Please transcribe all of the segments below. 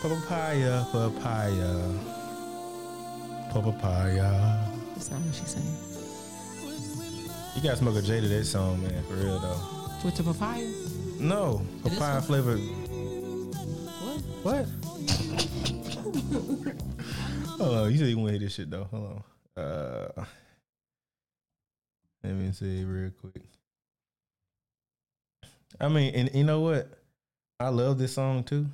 Papaya, papaya, papaya. That's not what she's saying. You gotta smoke a J to that song, man, for real though. With the papaya? No, is papaya flavored. What? What? Hold on, you said you want to hear this shit though. Hold on. Uh, let me see real quick. I mean, and you know what? I love this song too,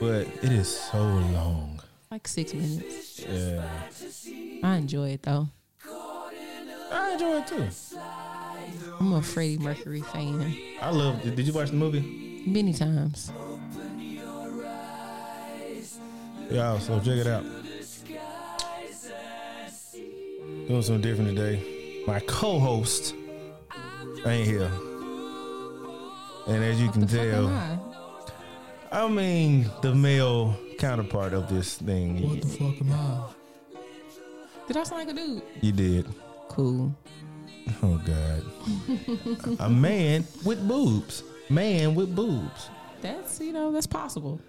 but it is so long. Like six minutes. Yeah, I enjoy it though. I enjoy it too. I'm a Freddie Mercury fan. I love. Did you watch the movie? Many times. Yeah, so check it out. Doing something different today. My co-host ain't here, and as you can tell, I? I mean the male counterpart of this thing. What the fuck am I? Did I sound like a dude? You did. Cool. Oh God. A man with boobs. Man with boobs. That's you know that's possible.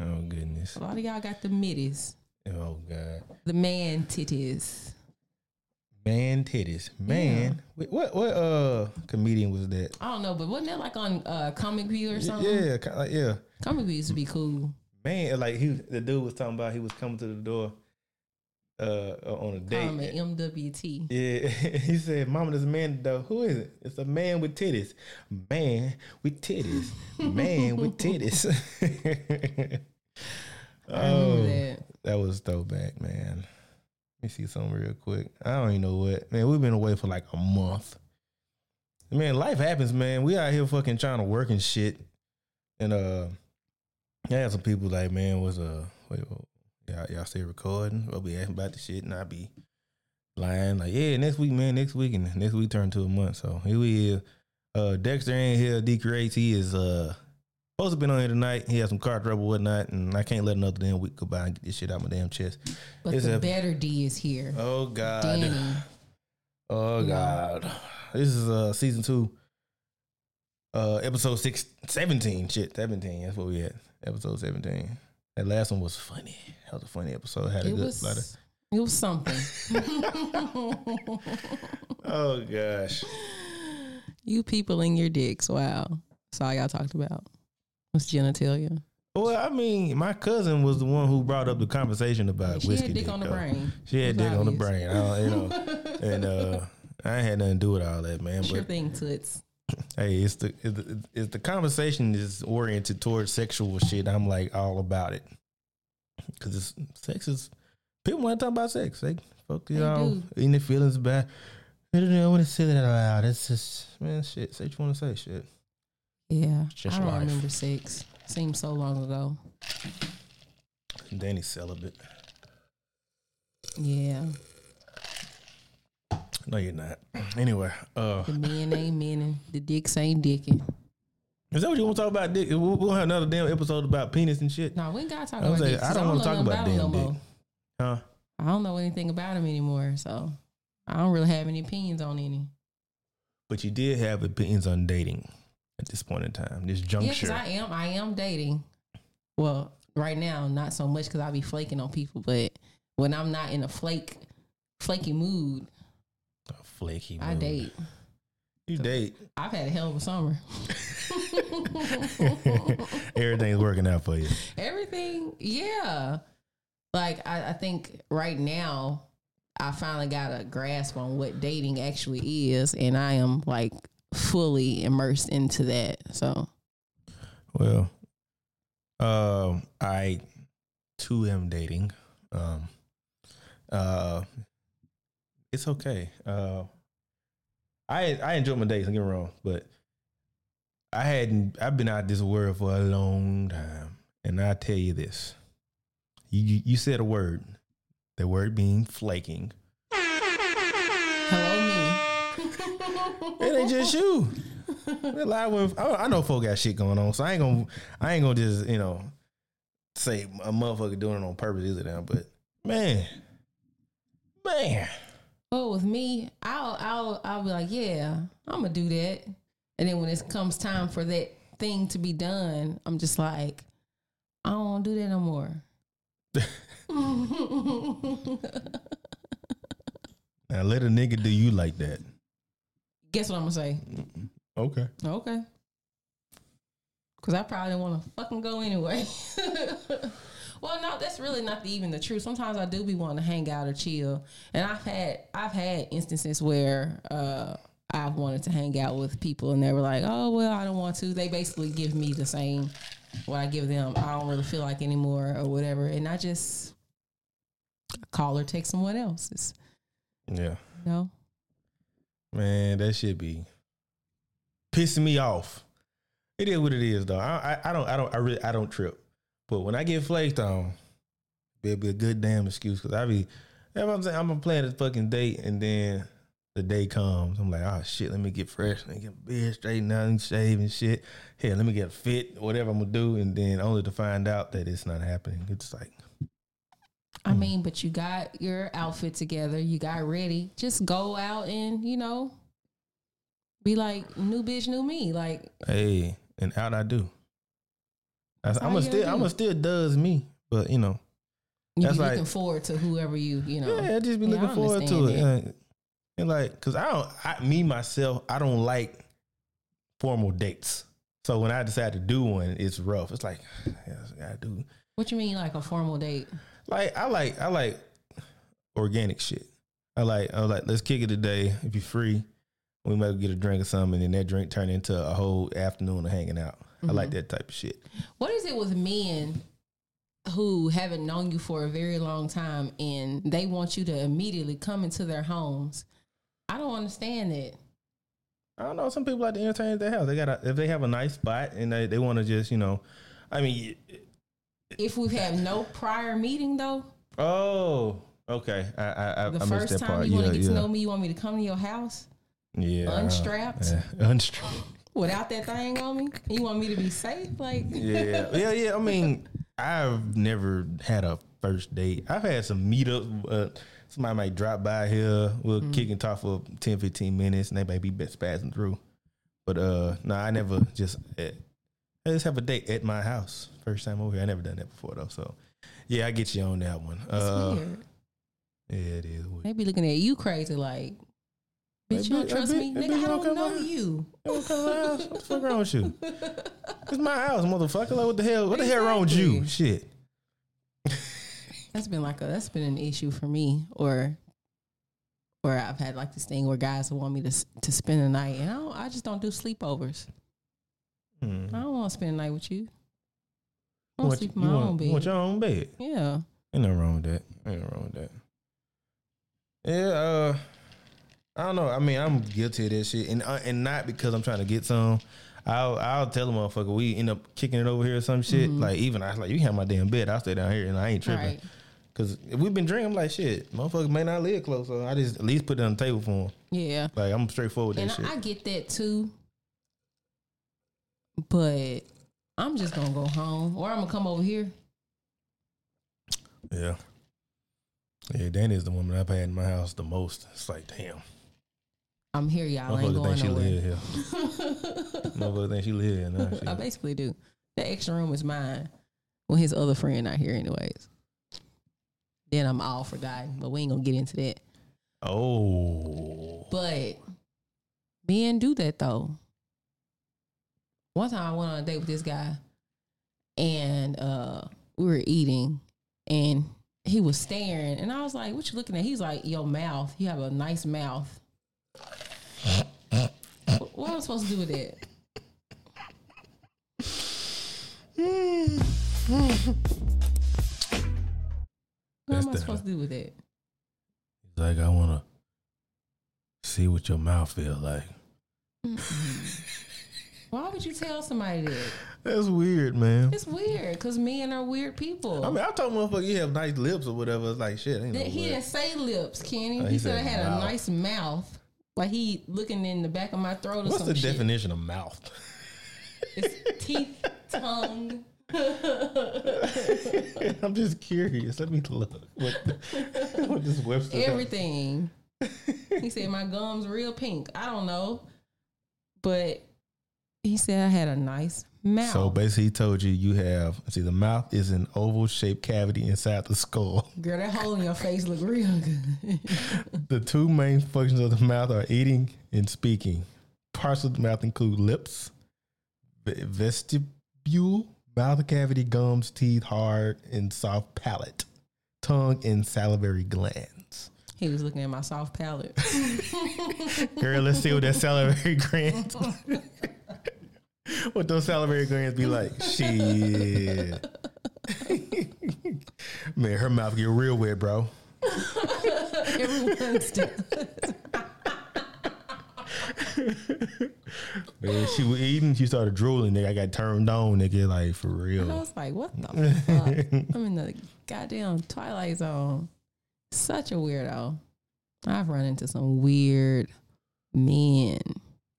Oh goodness. A lot of y'all got the middies, Oh God. the man titties. Man titties. Man. Wait, What what uh comedian was that? I don't know, but wasn't that like on uh, Comic View or something? Yeah, kinda like, yeah. Comic used to be cool. Man, like he the dude was talking about he was coming to the door uh on a date. Comment MWT. Yeah, he said, "Mama, a man door. Who is it? It's a man with titties. Man with titties. Man with titties." I remember oh, that. that was throwback, man. Let me see something real quick. I don't even know what. Man, we've been away for like a month. Man, life happens, man. We out here fucking trying to work and shit. And uh I had some people like, man, was uh wait, y'all, y'all stay recording? I'll be asking about the shit and I be lying like, yeah, next week, man, next week, and next week turned to a month. So here we is. Uh Dexter ain't here, D Creates, he is uh supposed to been on here tonight. He had some car trouble, whatnot, and I can't let another damn week go by and get this shit out my damn chest. But It's the a- better D is here. Oh God. Danny. Oh Yeah. God. This is uh season two. Uh episode six seventeen. Shit, 17. That's what we had. Episode 17. That last one was funny. That was a funny episode. Had a It good was, lot of it was something. Oh gosh. you people in your dicks. Wow. That's all y'all talked about. Was genitalia. Well, I mean, my cousin was the one who brought up the conversation about She whiskey. had dick on the though. brain. She had dick was on the brain. I don't, you know, and uh, I ain't had nothing to do with all that, man. Sure But thing, toots. Hey, it's the it's the, conversation is oriented towards sexual shit. I'm like all about it because it's sex is people want to talk about sex. They fuck you know, their feelings about. I don't know. I want to say that out loud. It's just man, shit. Say what you want to say, shit. Yeah. just I don't life. remember sex. Seems so long ago. Danny's celibate. Yeah. No, you're not. Anyway, uh, The men ain't men. The dicks ain't dicking. is that what you want to talk about? Dick? We'll, we'll have another damn episode about penis and shit. No, we ain't gotta talk I about dicks. I don't want to talk about them damn no dick. more. Huh? I don't know anything about him anymore, so I don't really have any opinions on any. But you did have opinions on dating at this point in time. This juncture. because I am. I am dating. Well, right now, not so much because I be flaking on people, but when I'm not in a flake, flaky mood, A flaky. I date. You date. I've had a hell of a summer. Everything's working out for you. Everything, yeah. Like I, I think right now, I finally got a grasp on what dating actually is, and I am like fully immersed into that. So Well, um, I too am dating. Um, uh, it's okay. Uh, I I enjoy my days. Don't get me wrong, but I hadn't. I've been out this world for a long time, and I tell you this: you you, you said a word. The word being flaking. hello me. It ain't just you. A lot of I, I know folk got shit going on, so I ain't gonna I ain't gonna just you know say a motherfucker doing it on purpose either. Now, but man, man, With me, I'll I'll I'll be like, yeah, I'm gonna do that. And then when it comes time for that thing to be done, I'm just like, I don't do that no more. Now let a nigga do you like that. Guess what I'm gonna say? Okay. Okay. Cause I probably want to fucking go anyway. well, no, that's really not the, even the truth. Sometimes I do be wanting to hang out or chill, and I've had I've had instances where uh, I've wanted to hang out with people, and they were like, "Oh, well, I don't want to." They basically give me the same what I give them. I don't really feel like anymore or whatever, and I just call or take someone else's. Yeah. you know, Man, that should be pissing me off. It is what it is, though. I, I, I don't, I don't, I really, I don't trip. But when I get flaked on, it'll be a good damn excuse because I be, you know I'm saying, I'm gonna plan this fucking date, and then the day comes, I'm like, oh shit, let me get fresh, let me get my beard straightened out and shave and shit. Here, let me get fit, whatever I'm gonna do, and then only to find out that it's not happening. It's like, I mm. mean, but you got your outfit together, you got ready. Just go out and, you know, be like new bitch, new me. Like, hey, and out I do. That's I'm all a you gotta still, I'm do. a still does me, but you know. you That's be like- looking forward to whoever you, you know. Yeah, I just be Yeah, looking forward to it. Yeah. And like, cause I don't, I, me myself, I don't like formal dates. So when I decide to do one, it's rough. It's like, yes, I do. What you mean, like a formal date? Like I like, I like organic shit. I like, I like, let's kick it today. If you're free, we might get a drink or something, and then that drink turn into a whole afternoon of hanging out. I like Mm-hmm. that type of shit. What is it with men who haven't known you for a very long time and they want you to immediately come into their homes? I don't understand that. I don't know. Some people like to entertain at their house. They got if they have a nice spot and they, they want to just, you know, I mean, If we've had no prior meeting though, Oh, okay. I I, I the first time part. you want to get yeah. to know me, you want me to come to your house Yeah, unstrapped? Yeah, unstrapped. Without that thing on me? You want me to be safe? Like, Yeah, yeah, yeah. I mean, I've never had a first date. I've had some meetups. Uh, somebody might drop by here. We'll Mm-hmm. kick and talk for 10, 15 minutes, and they might be best passing through. But uh, no, I never just. eh, I just have a date at my house. First time over here. I never done that before though. So, yeah, I get you on that one. it's Uh, weird. yeah, it is. weird. They be looking at you crazy, like, bitch, you don't trust me, nigga. I don't know you. You don't come to my house. What the fuck wrong with you? It's my house, motherfucker. Like, what the hell? What the hell wrong with you? Shit. That's been like a that's been an issue for me, or or I've had like this thing where guys want me to to spend the night, and I don't, I just don't do sleepovers. Hmm. I don't want to spend the night with you. I want to sleep in my own you want bed. your own bed. Yeah, Ain't nothing wrong with that. Ain't nothing wrong with that. Yeah, uh, I don't know. I mean, I'm guilty of that shit, and uh, and not because I'm trying to get some. I'll I'll tell a motherfucker we end up kicking it over here or some shit. Like even I was like, you have my damn bed. I'll stay down here, and I ain't tripping. right. Cause if we've been drinking, I'm like shit. Motherfuckers may not live close, so I just at least put it on the table for them. Yeah, Like I'm straightforward with and that shit. I, I get that too, but I'm just gonna go home, or I'm gonna come over here. Yeah. Yeah, Danny is the woman I've had in my house the most. It's like, damn. I'm here, y'all. I ain't going think she live nowhere. here. Motherfucker think she live here. Nah, I basically do. The extra room is mine. When his other friend not here, anyways. Then I'm all forgotten, but we ain't gonna get into that. Oh. But men do that though. One time I went on a date with this guy, and uh, we were eating, and he was staring, and I was like, "What you looking at?" He's like, "Your mouth. You have a nice mouth." What, what am I supposed to do with that? What That's am I supposed to do with that? He's like, I want to see what your mouth feel like. Why would you tell somebody that? That's weird, man. It's weird because men are weird people. I mean, I told motherfucker you have nice lips or whatever. It's like shit. Ain't no he way. didn't say lips, Kenny. Oh, he, he said I had mouth. a nice mouth. Like he looking in the back of my throat or What's the shit. definition of mouth? It's teeth, tongue. I'm just curious. Let me look. What, what this Webster? everything. he said my gums real pink. I don't know, but he said I had a nice mouth. So basically, he told you you have see the mouth is an oval shaped cavity inside the skull. Girl, that hole in your face look real good. The two main functions of the mouth are eating and speaking. Parts of the mouth include lips, vestibule, mouth cavity, gums, teeth, hard and soft palate, tongue, and salivary glands. he was looking at my soft palate. Girl, let's see what that salivary glands. What those salivary glands be like? Shit. Man, her mouth get real weird, bro. Everyone's still. Man, she was eating, she started drooling. Nigga, I got turned on, nigga. Like for real. I was like, what the fuck? I'm in the goddamn Twilight Zone. Such a weirdo. I've run into some weird men.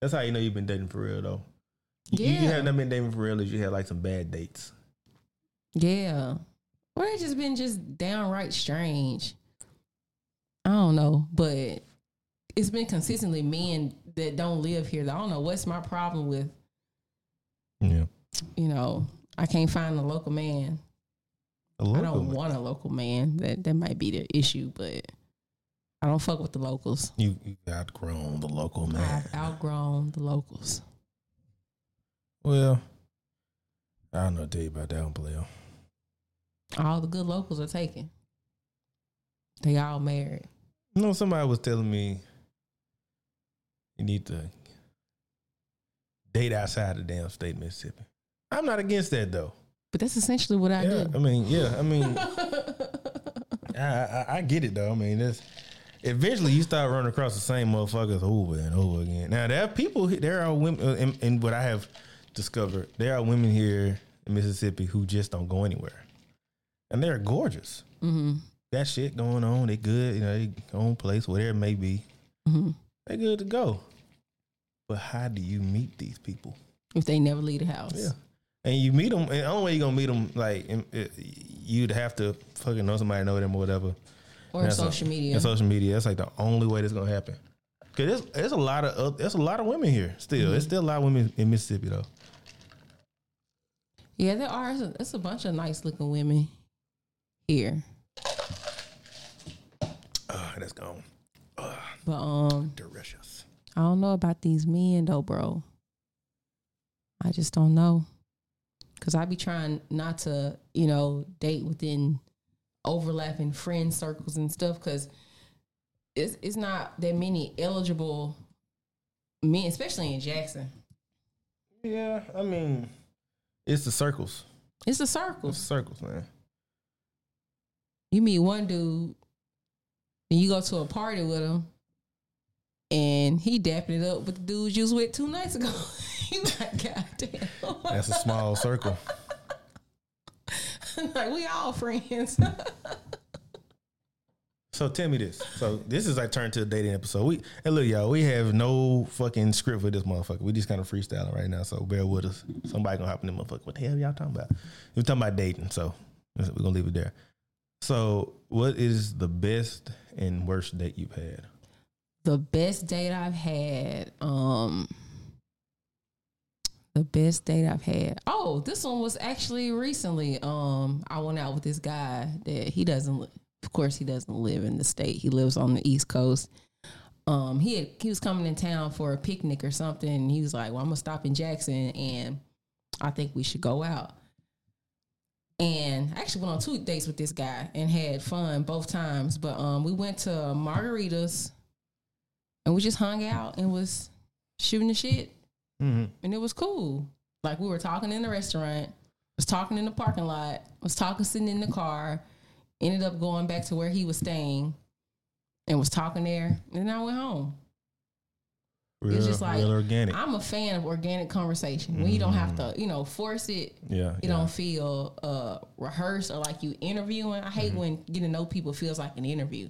That's how you know you've been dating for real, though. You, you Yeah. have not been dating for real is you had like some bad dates. Yeah. Or they just been just downright strange. I don't know, but it's been consistently men that don't live here. I don't know what's my problem with, Yeah. you know, I can't find a local man. A I local don't man. want a local man. That that might be the issue, but I don't fuck with the locals. You, you outgrown the local man. I've outgrown the locals. Well, I don't know what to tell you about that one, player. All the good locals are taken. They all married. You know, somebody was telling me you need to date outside the damn state of Mississippi. I'm not against that though. But that's essentially what I yeah, do. I mean, yeah, I mean, I, I, I get it though. I mean, it's eventually you start running across the same motherfuckers over and over again. Now there are people, there are women, uh, and, and what I have discovered, there are women here in Mississippi who just don't go anywhere, and they're gorgeous. hmm That shit going on, they good, you know, they own place, whatever it may be, hmm they good to go. But how do you meet these people? If they never leave the house. Yeah. And you meet them, and the only way you're gonna meet them, like, you'd have to fucking know somebody, know them, or whatever. Or social media. And social media, that's like the only way that's gonna happen. Cause there's, there's a lot of oth- there's a lot of women here still. There's still a lot of women in Mississippi though. Yeah, there are. It's a, it's a bunch of nice looking women here. Uh, that's gone. But um Delicious. I don't know about these men though, bro. I just don't know. Cause I be trying not to, you know, date within overlapping friend circles and stuff. Cause it's it's not that many eligible men, especially in Jackson. Yeah, I mean, it's the circles. It's the It's the circles. circles, man. You meet one dude, and you go to a party with him, and he dapping it up with the dudes you was with two nights ago. you like, God damn. That's a small circle. like we all friends. So tell me this. So this is like turned to a dating episode. We and look, y'all, we have no fucking script for this motherfucker. We just kind of freestyling right now. So bear with us. Somebody gonna hop in the motherfucker. What the hell y'all talking about? We're talking about dating. So we're gonna leave it there. So what is the best and worst date you've had? the best date I've had, um the best date I've had. Oh, this one was actually recently. Um, I went out with this guy that he doesn't of course he doesn't live in the state. He lives on the East Coast. Um, he had, he was coming in town for a picnic or something. And he was like, "Well, I'm gonna stop in Jackson, and I think we should go out." And I actually went on two dates with this guy and had fun both times. But um, we went to Margaritas, and we just hung out and was shooting the shit, Mm-hmm. and it was cool. Like we were talking in the restaurant, was talking in the parking lot, was talking sitting in the car, ended up going back to where he was staying, and was talking there, and then I went home. Real, just like- organic. I'm a fan of organic conversation when you don't have to, you know, force it. yeah, You yeah. don't feel uh, rehearsed or like you interviewing. I hate when getting to know people feels like an interview.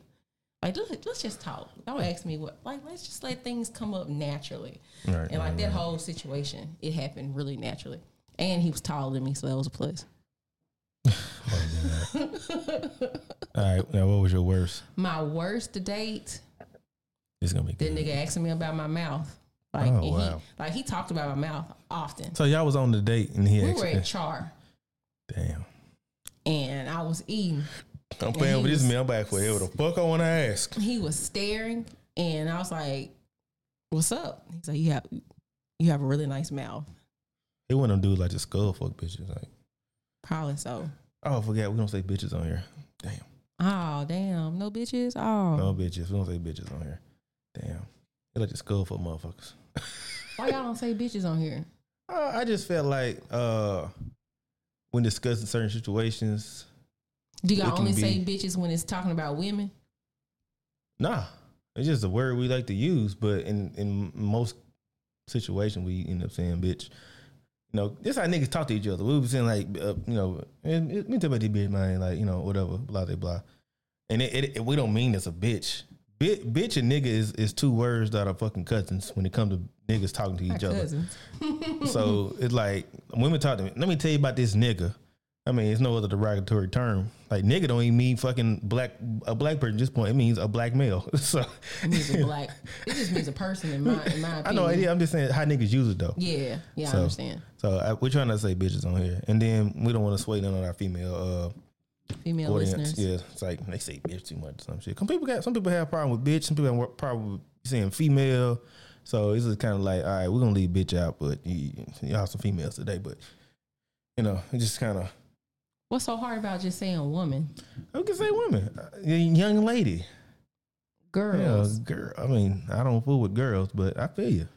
Like let's, let's just talk. Don't ask me what. Like let's just let things come up naturally. Right, And like right, that right. whole situation, it happened really naturally. And he was taller than me, so that was a plus. All right. Now, what was your worst? My worst date, It's gonna be that good. nigga asking me about my mouth. Like, Oh, and he, like he talked about my mouth often. So y'all was on the date and he We were at Char, damn. and I was eating. I'm playing he with this. I'm back for whatever the fuck I want to ask. He was staring, and I was like, "What's up?" He's like, "You have, you have a really nice mouth." They want them dudes like the skull fuck bitches. Like, Probably so. oh, forget we don't say bitches on here. Damn. Oh damn, no bitches. Oh, No bitches. We don't say bitches on here. Damn. They like the skull for motherfuckers. why y'all don't say bitches on here? Uh, I just felt like uh, when discussing certain situations, Do y'all only say bitches when it's talking about women? nah, it's just a word we like to use. But in in most situations, we end up saying bitch. You know, this how niggas talk to each other. We was saying like, uh, you know, and it, me talk about this bitch, man, like you know, whatever, blah blah blah. And it, it, it- we don't mean it's a bitch. Bitch, bitch and nigga is, is two words that are fucking cousins when it comes to niggas talking to each other. So it's like women talk to me. Let me tell you about this nigga. I mean, it's no other derogatory term. Like nigga don't even mean fucking black a black person. At this point, it means a black male. So It means a black. It just means a person in my in my opinion. I know. yeah, I'm just saying how niggas use it though. Yeah, yeah, So- I understand. So I, we're trying to say bitches on here, and then we don't want to sway none on our female Female uh, audience. listeners. Yeah, it's like they say bitch too much. or Some shit. Some people got some people have a problem with bitch. Some people have a problem with saying female. So it's just kind of like, all right, we're gonna leave bitch out, but you, y'all some females today. But you know, it just kind of What's so hard about just saying woman? I can say woman, young lady. Girls. Yeah, girl. I mean, I don't fool with girls, but I feel you.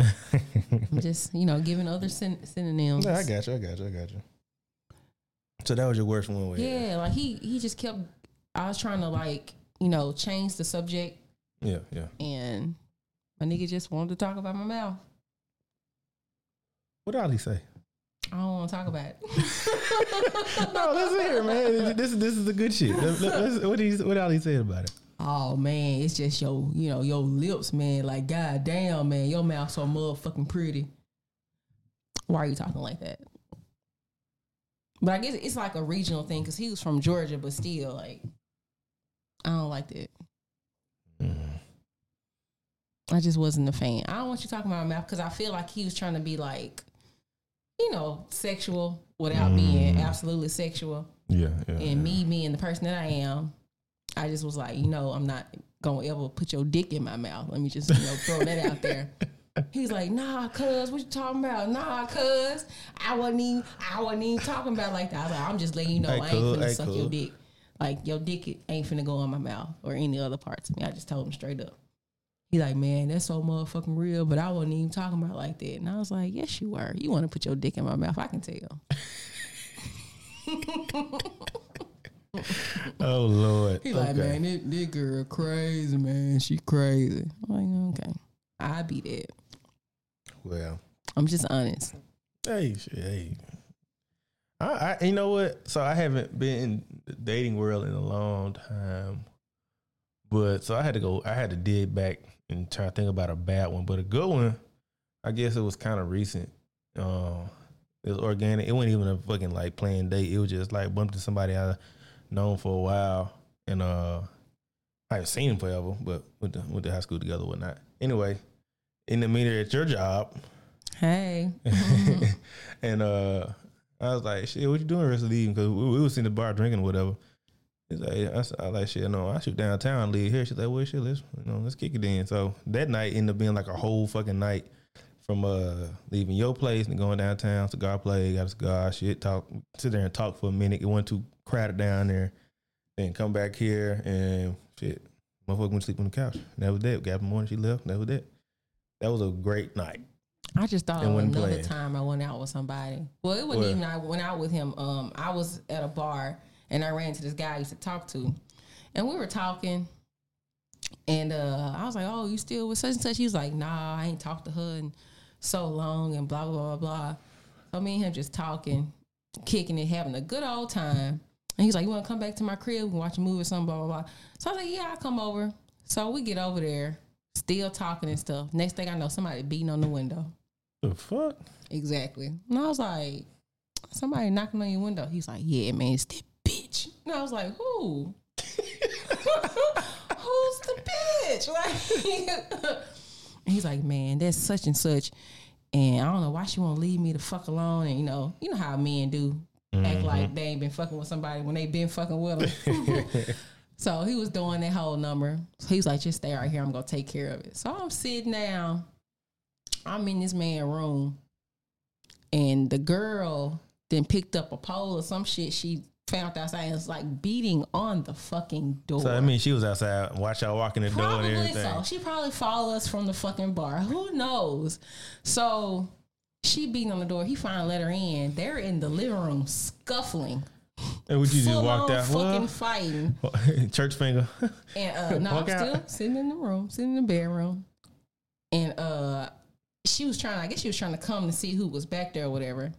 I'm just, you know, giving other syn- synonyms. No, I got you. I got you. I got you. So that was your worst one. Way. yeah, like he he just kept I was trying to like, you know, change the subject Yeah. Yeah. and my nigga just wanted to talk about my mouth. What did Ali say? I don't want to talk about it. no, listen here, man. This this is the good shit. Let's- let's- what did he, what Ali said about it? Oh man, it's just your, you know, your lips, man. Like, god damn, man, your mouth so motherfucking pretty. Why are you talking like that? But I guess it's like a regional thing because he was from Georgia, but still, like, I don't like that. Mm. I just wasn't a fan. I don't want you talking about my mouth because I feel like he was trying to be like, you know, sexual without being Mm. absolutely sexual. Yeah. Yeah. And me being the person that I am, I just was like, you know, I'm not gonna ever put your dick in my mouth. Let me just, you know, throw that out there. He's like, nah, cuz, what you talking about? Nah, cuz, I wasn't even, I wasn't even talking about like that. I was like, I'm just letting you know Hey, I ain't cool, finna hey, suck cool. your dick. Like your dick ain't finna go in my mouth or any other parts of me. I just told him straight up. He like, man, that's so motherfucking real, but I wasn't even talking about it like that. And I was like, yes, you were. You want to put your dick in my mouth? I can tell. oh Lord. He like, man, this, this girl crazy, man. She crazy. I'm like, okay. I be that. Well, I'm just honest. hey, hey. I, I, you know what? So I haven't been in the dating world in a long time, but so I had to go. I had to dig back and try to think about a bad one, but a good one. I guess it was kind of recent. Uh, it was organic. It wasn't even a fucking like planned date. It was just like bumped into somebody I known for a while, and uh, I haven't seen him forever, but went to went to high school together, or whatnot. Anyway, in the meter at your job, Hey. and uh, I was like, "Shit, what you doing the rest of the evening?" Because we, we was in the bar drinking or whatever. He's like, I like shit. No, I shoot downtown, leave here. She's like, well, shit, let's you know, let's kick it in. So that night ended up being like a whole fucking night from uh leaving your place and going downtown, to cigar play, got a cigar, shit, talk, sit there and talk for a minute. It wasn't too crowded down there. Then come back here and shit, motherfucker went to sleep on the couch. That was that. Got up in the morning, she left. That was that. That was a great night. I just thought of another playing. time I went out with somebody. Well, it wasn't What? even I went out with him. Um, I was at a bar and I ran into this guy I used to talk to, and we were talking. And uh, I was like, "Oh, you still with such and such?" He was like, "Nah, I ain't talked to her in so long," and blah blah blah blah. So me and him just talking, kicking it, having a good old time. And he's like, "You want to come back to my crib? We can watch a movie or something?" Blah blah blah. So I was like, "Yeah, I'll come over." So we get over there, still talking and stuff. Next thing I know, somebody beating on the window. The fuck? Exactly. And I was like, somebody knocking on your window. He's like, yeah, man, it's that bitch. And I was like, who? Who's the bitch? Like, he's like, man, that's such and such, and I don't know why she won't leave me the fuck alone. And you know, you know how men do act like mm-hmm. they ain't been fucking with somebody when they been fucking with them. so he was doing that whole number. So he was like, just stay right here. I'm gonna take care of it. So I'm sitting down. I'm in this man room, and the girl then picked up a pole or some shit she found outside and was like beating on the fucking door. So I mean, she was outside. Watch y'all walking the door and Probably everything. so. She probably followed us from the fucking bar. Who knows? So she beating on the door. He finally let her in. They're in the living room scuffling. And would you just full on out? fucking Well, fighting. church finger. And uh no, I'm Walk out. still sitting in the room, sitting in the bedroom. And uh she was trying, I guess she was trying to come to see who was back there or whatever.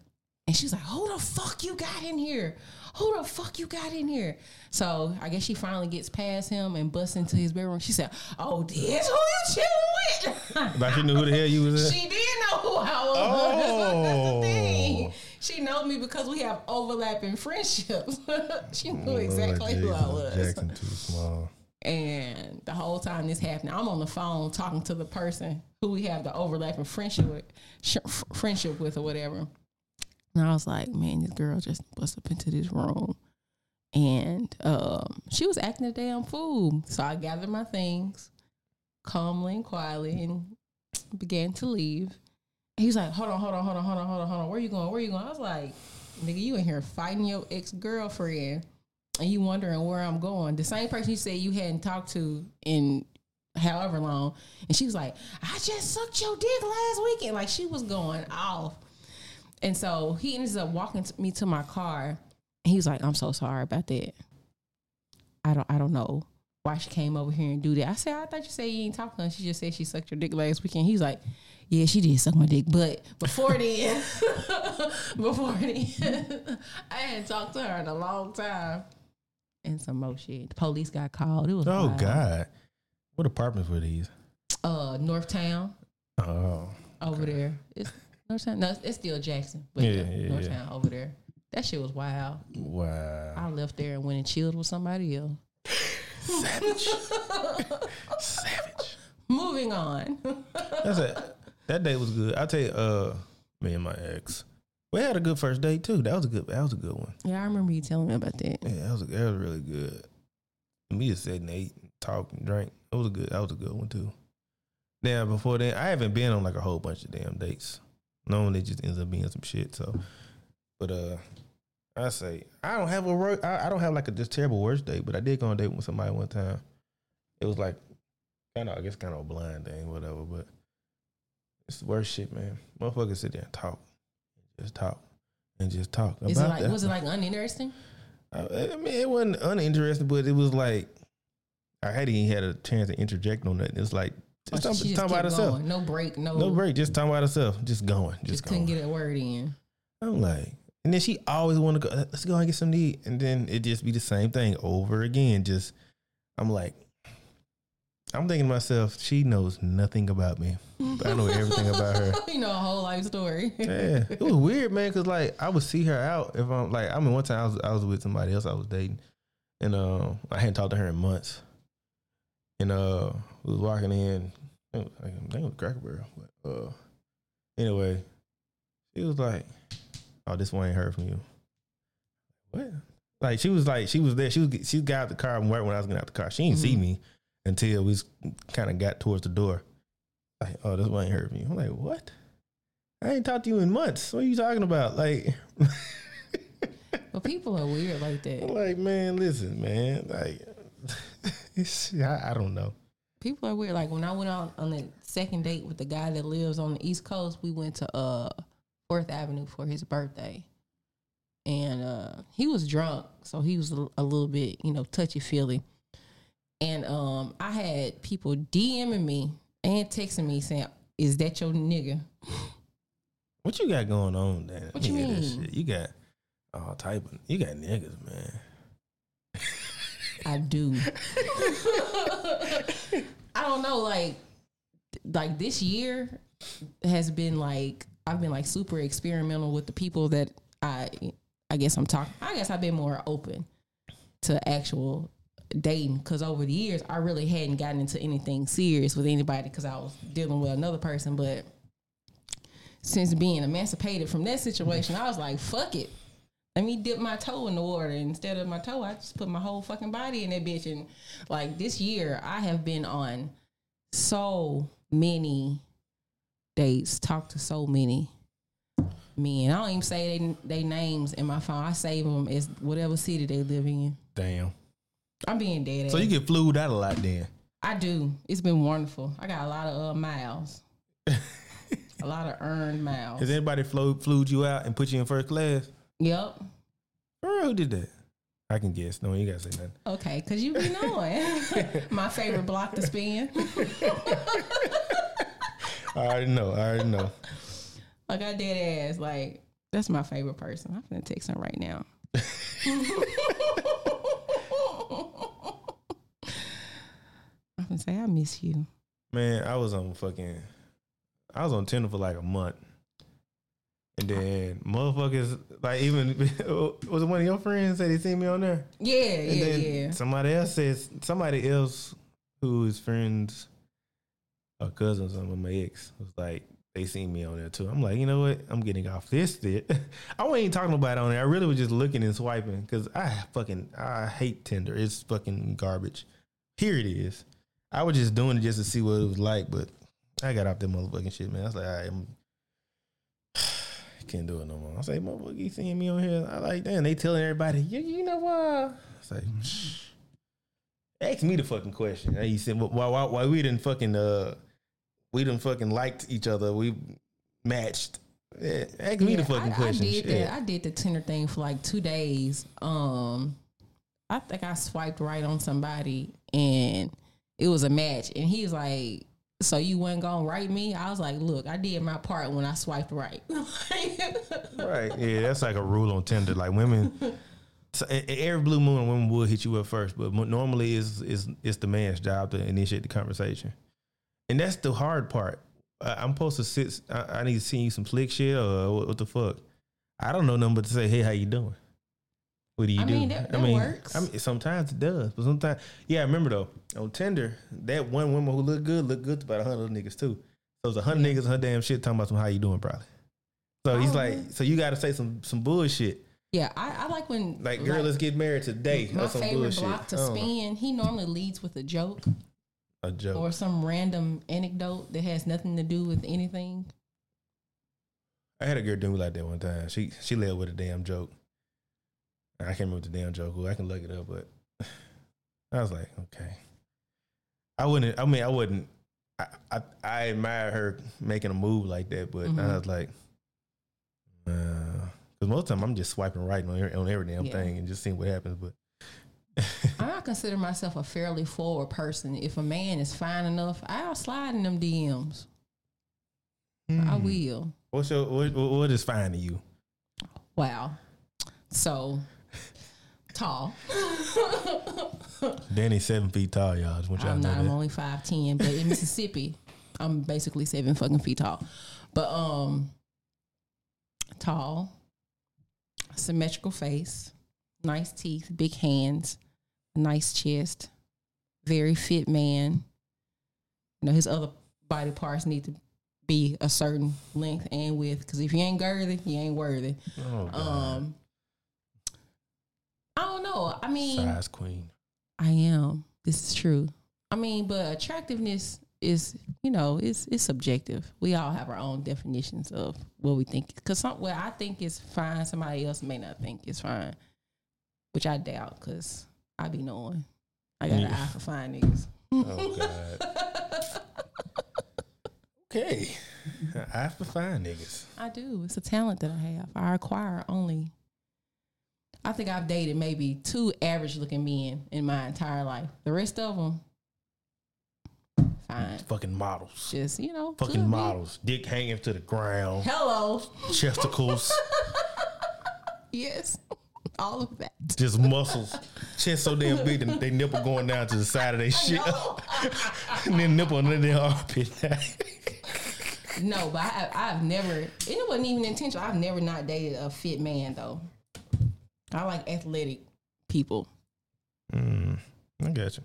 And she's like, Who the fuck you got in here? Who the fuck you got in here? So I guess she finally gets past him and busts into his bedroom. She said, Oh, this who you chilling with? Like she knew who the hell you was at. She did know who I was. That's, that's the Oh. thing. She know me because we have overlapping friendships. she knew exactly who I was. Jackson too small. And the whole time this happened, I'm on the phone talking to the person who we have the overlapping friendship with, friendship with, or whatever. And I was like, man, this girl just bust up into this room, and um, she was acting a damn fool. So I gathered my things calmly and quietly and began to leave. He was like, hold on, hold on, hold on, hold on, hold on, hold on. Where you going? Where you going? I was like, nigga, you in here fighting your ex girlfriend and you wondering where I'm going. The same person you said you hadn't talked to in however long. And she was like, I just sucked your dick last weekend. Like she was going off. And so he ends up walking to me to my car. And he was like, I'm so sorry about that. I don't I don't know why she came over here and do that. I said, I thought you said you ain't talking to her. She just said she sucked your dick last weekend. He was like, Yeah, she did suck my dick. But before then, before then, I hadn't talked to her in a long time. And some more shit. The police got called. It was Oh wild. God. What apartments were these? Uh Northtown Oh. over there. It's Northtown. No, it's still Jackson. But Yeah, yeah, yeah, yeah. Northtown over there. That shit was wild. Wow. I left there and went and chilled with somebody else. Savage. Savage. Moving on. That's it. That date was good. I tell you, uh, me and my ex, we had a good first date too. That was a good. That was a good one. yeah, I remember you telling me about that. Yeah, that was a, that was really good. Me just sat and ate, and talked, and drank. That was a good. That was a good one too. Now before then, I haven't been on like a whole bunch of damn dates. Normally, it just ends up being some shit. So, but uh, I say I don't have a I, I don't have like a just terrible worst date, but I did go on a date with somebody one time. It was like kind of I guess kind of a blind thing, whatever. But it's the worst shit, man. Motherfuckers sit there and talk, just talk, and just talk. Is it like that. was it like uninteresting? I, I mean, it wasn't uninteresting, but it was like I hadn't even had a chance to interject on that. It's like just talking, talking about herself. No break, no, No break, just talking about herself, just going, just, Just going. couldn't get a word in. I'm like, and then she always want to go. Let's go and get some to eat, and then it just be the same thing over again. Just I'm like, I'm thinking to myself, she knows nothing about me, but I know everything about her. you know, a whole life story. Yeah, it was weird, man. Cause like I would see her out if I'm like I mean one time I was I was with somebody else I was dating, and uh, I hadn't talked to her in months, and uh we was walking in, I think it was Cracker Barrel, but uh anyway, she was like, "Oh, this one ain't heard from you." What? Like she was like she was there. She was she got out the car right when I was getting out the car. She didn't see Mhm. me until we kind of got towards the door. Like, oh, this one ain't heard from you. I'm like, what? I ain't talked to you in months. What are you talking about? Like, But people are weird like I'm that. like, man, listen, man. Like, I, I don't know. People are weird. Like when I went on on the second date with the guy that lives on the East Coast, we went to uh Fourth Avenue for his birthday, and uh he was drunk, so he was a, a little bit, you know, touchy feely. And um, I had people DMing me and texting me saying, "Is that your nigga?" What you got going on, Dan? What you Let me hear this mean? shit. You got all type of. You got niggas, man. I do. I don't know, like like this year has been like I've been like super experimental with the people that I I guess I'm talking I guess I've been more open to actual dating because over the years I really hadn't gotten into anything serious with anybody because I was dealing with another person. But since being emancipated from that situation, I was like, fuck it. Let me dip my toe in the water. Instead of my toe, I just put my whole fucking body in that bitch. And like this year, I have been on so many dates, talked to so many men. I don't even say they they names in my phone. I save them as whatever city they live in. Damn. I'm being dead. So ass. you get flued out a lot then. I do. It's been wonderful. I got a lot of uh, miles. a lot of earned miles. Has anybody flew flued you out and put you in first class? Yep. Real, who did that? I can guess. No, you gotta say nothing. Okay, because you be knowing. My favorite block to spin. I already know. I already know. Like I dead ass. Like that's my favorite person. I'm gonna text him right now. I'm gonna say I miss you. Man, I was on fucking. I was on Tinder for like a month, and then motherfuckers like even was it one of your friends that they seen me on there? Yeah, And yeah, then yeah. somebody else says somebody else who is friends or cousins of my ex was like they seen me on there too. I'm like, you know what? I'm getting off this shit. I wasn't even talking about it on there. I really was just looking and swiping because I fucking I hate Tinder. It's fucking garbage. Here it is. I was just doing it just to see what it was like, but I got off that motherfucking shit, man. I was like, all right, I'm, can't do it no more. I say, like, motherfucker, you seeing me on here? I like, damn, they telling everybody, you, you know what? It's like, shh. ask me the fucking question. Hey, you said, why, why, why we didn't fucking, uh, we didn't fucking liked each other. We matched. Yeah, ask me the fucking I, question. I did Shit. that. I did the Tinder thing for like two days. Um, I think I swiped right on somebody and it was a match. And he was like, "So you wasn't gonna write me?" I was like, "Look, I did my part when I swiped right." Right. Yeah, that's like a rule on Tinder. Like women, so, every blue moon, women will hit you up first, but normally it's, it's, it's the man's job to initiate the conversation. And that's the hard part. I'm supposed to sit, I, I need to see you some slick shit or what, what the fuck? I don't know nothing but to say, hey, how you doing? What do you I do? mean, that- that works. I mean, sometimes it does, but sometimes, yeah. I remember though on Tinder, that one woman who looked good looked good to about a hundred niggas too. So it was a hundred Yeah. niggas, her damn shit talking about some how you doing, probably. So he's like, oh, Probably. so you got to say some some bullshit, yeah, I, I like when like girl, let's get married today, my some favorite bullshit. block to I spin. He normally leads with a joke a joke. or some random anecdote that has nothing to do with anything. I had a girl do me like that one time. She she led with a damn joke. I can't remember the damn joke. I can look it up, but I was like, okay. I wouldn't. I mean, I wouldn't. I I, I admire her making a move like that, but I Mhm. was like, because most of the time I'm just swiping right on every, on every damn Yeah. thing and just seeing what happens. But I consider myself a fairly forward person. If a man is fine enough, I'll slide in them DMs. I Hmm. will. What's your what what is fine to you? Wow. So tall. Danny's seven feet tall, y'all. Just want y'all I'm to know not. I'm that. only five ten, but in Mississippi, I'm basically seven fucking feet tall. But um, tall, symmetrical face, nice teeth, big hands, nice chest, very fit man. You know his other body parts need to be a certain length and width because if you ain't girthy, you ain't worthy. Oh. Um, know. I mean, size queen. I am. This is true. I mean, but attractiveness is, you know, it's it's subjective. We all have our own definitions of what we think. Because some, what I think is fine, somebody else may not think is fine, which I doubt. Because I be knowing. I got an eye for fine niggas. Oh God. okay. I have to find niggas. I do. It's a talent that I have. I acquire only. I think I've dated maybe two average looking men in my entire life. The rest of them, fine. Fucking models. Just you know, Fucking be. models. Dick hanging to the ground. Hello. Chesticles. Yes. All of that. just muscles. Chest so damn big that they nipple going down to the side of their shit. and then nipple under their armpit. No, but I, I've never. It wasn't even intentional. I've never not dated a fit man though. I like athletic people. mm. I got you.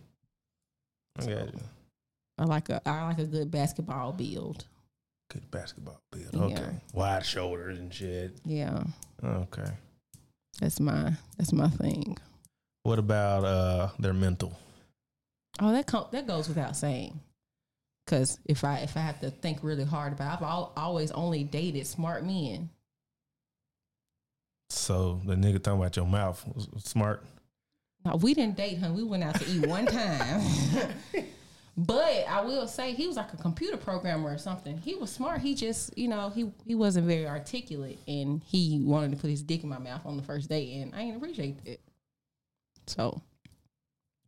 I got you. I like a I like a good basketball build. Good basketball build. Okay. Yeah. Wide shoulders and shit. Yeah, Okay. that's my that's my thing. What about uh their mental? Oh, that that goes without saying. Cause if I if I have to think really hard about, it, I've al- always only dated smart men. So the nigga talking about your mouth smart. No, we didn't date him. We went out to eat one time. but I will say he was like a computer programmer or something. He was smart. He just, you know, he he wasn't very articulate and he wanted to put his dick in my mouth on the first day and I didn't appreciate it. So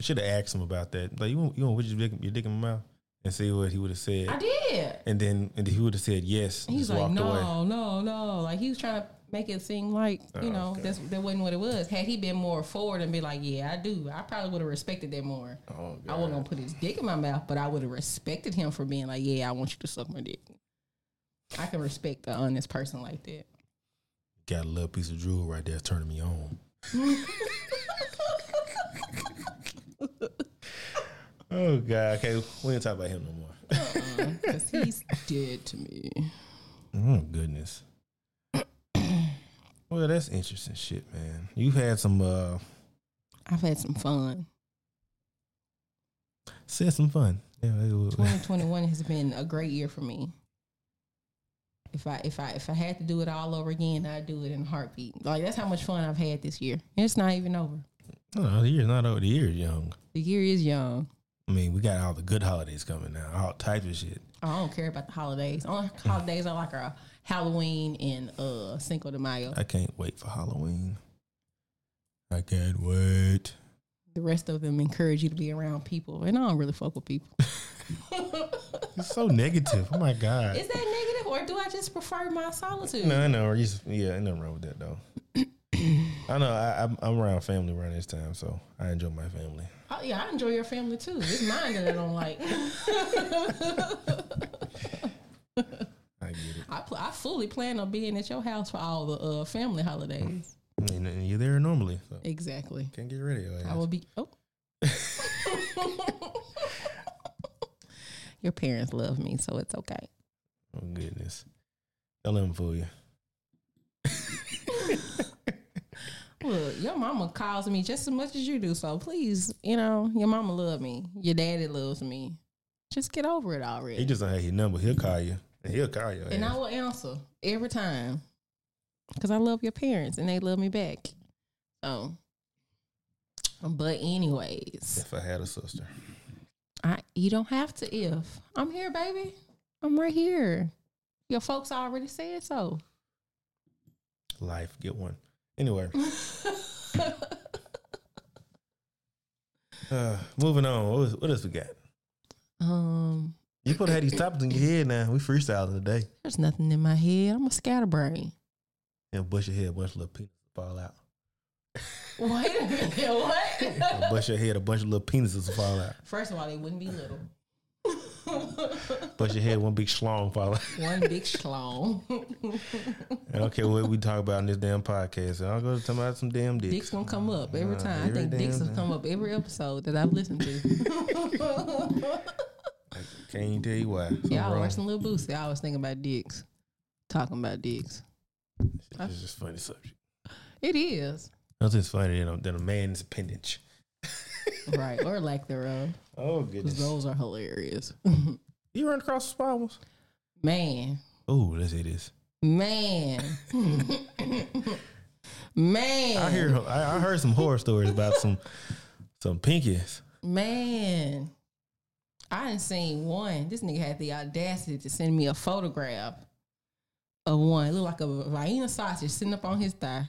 should have asked him about that. Like you want, you want to put your dick, your dick in my mouth and see what he would have said. I did. And then and he would have said yes. He's like, no, away. no, no. Like he was trying to make it seem like you Oh, know okay. that's that wasn't what it was. Had he been more forward and be like, yeah, I do, I probably would have respected that more. Oh, I wasn't gonna put his dick in my mouth, but I would have respected him for being like, yeah, I want you to suck my dick. I can respect an honest person like that. Got a little piece of drool right there turning me on. Oh God. Okay, we ain't talk about him no more. Uh-uh, because he's dead to me. Oh goodness. Well, that's interesting shit, man. You've had some uh I've had some fun. said some fun. Yeah, 2021 has been a great year for me. If I if I if I had to do it all over again, I'd do it in a heartbeat. Like that's how much fun I've had this year. It's not even over. no, the year's not over. The year's young. The year is young. I mean, we got all the good holidays coming now, all types of shit. I don't care about the holidays. Only holidays are like our Halloween and uh Cinco de Mayo. I can't wait for Halloween. I can't wait. The rest of them encourage you to be around people, and I don't really fuck with people. It's so negative. Oh my god. Is that negative, or do I just prefer my solitude? No, I know. Just- Yeah, nothing wrong with that though. I know. I, I'm, I'm around family around this time, so I enjoy my family. Oh, yeah, I enjoy your family too. It's mine that I don't like. I. I pl- I fully plan on being at your house for all the uh, family holidays. And, and you're there normally, so Exactly. can't get rid of your I will be. Oh. Your parents love me, so it's okay. Oh goodness. Don't let them fool you. Look, your mama calls me just as much as you do, so please, you know, your mama love me. Your daddy loves me. Just get over it already. He just don't have your number. He'll call you. And he'll call you. and I will answer every time because I love your parents and they love me back. So, but anyways, if I had a sister. I you don't have to. If I'm here, baby, I'm right here. Your folks already said so. Life, get one. Anyway, uh, moving on. What, was, what else we got? um, You supposed to have these topics in your head now. We freestyling today. there's nothing in my head. I'm a scatterbrain. And bush your head, a bunch of little penises fall out. Wait a minute, what? Or bush your head, a bunch of little penises fall out. First of all, they wouldn't be little. Bush your head, one big schlong fall out. One big schlong. I don't care what we talk about in this damn podcast. I'll go to talk about some damn dicks. Dicks gonna come up every Uh, time. I every think dicks damn have come up every episode that I've listened to. Can't even tell you why. Something Y'all wrong. watching Little Boosie. I was thinking about dicks. Talking about dicks. It's just funny subject. It is. Nothing's funnier than a, than a man's appendage. right. Or lack thereof. Oh Because goodness! those are hilarious. You run across the spirals? Man. Oh, let's see this. Man. Man. I hear. I, I heard some horror stories about some some pinkies. Man. I didn't seen one. This nigga had the audacity to send me a photograph of one. It looked like a Vienna sausage sitting up on his thigh.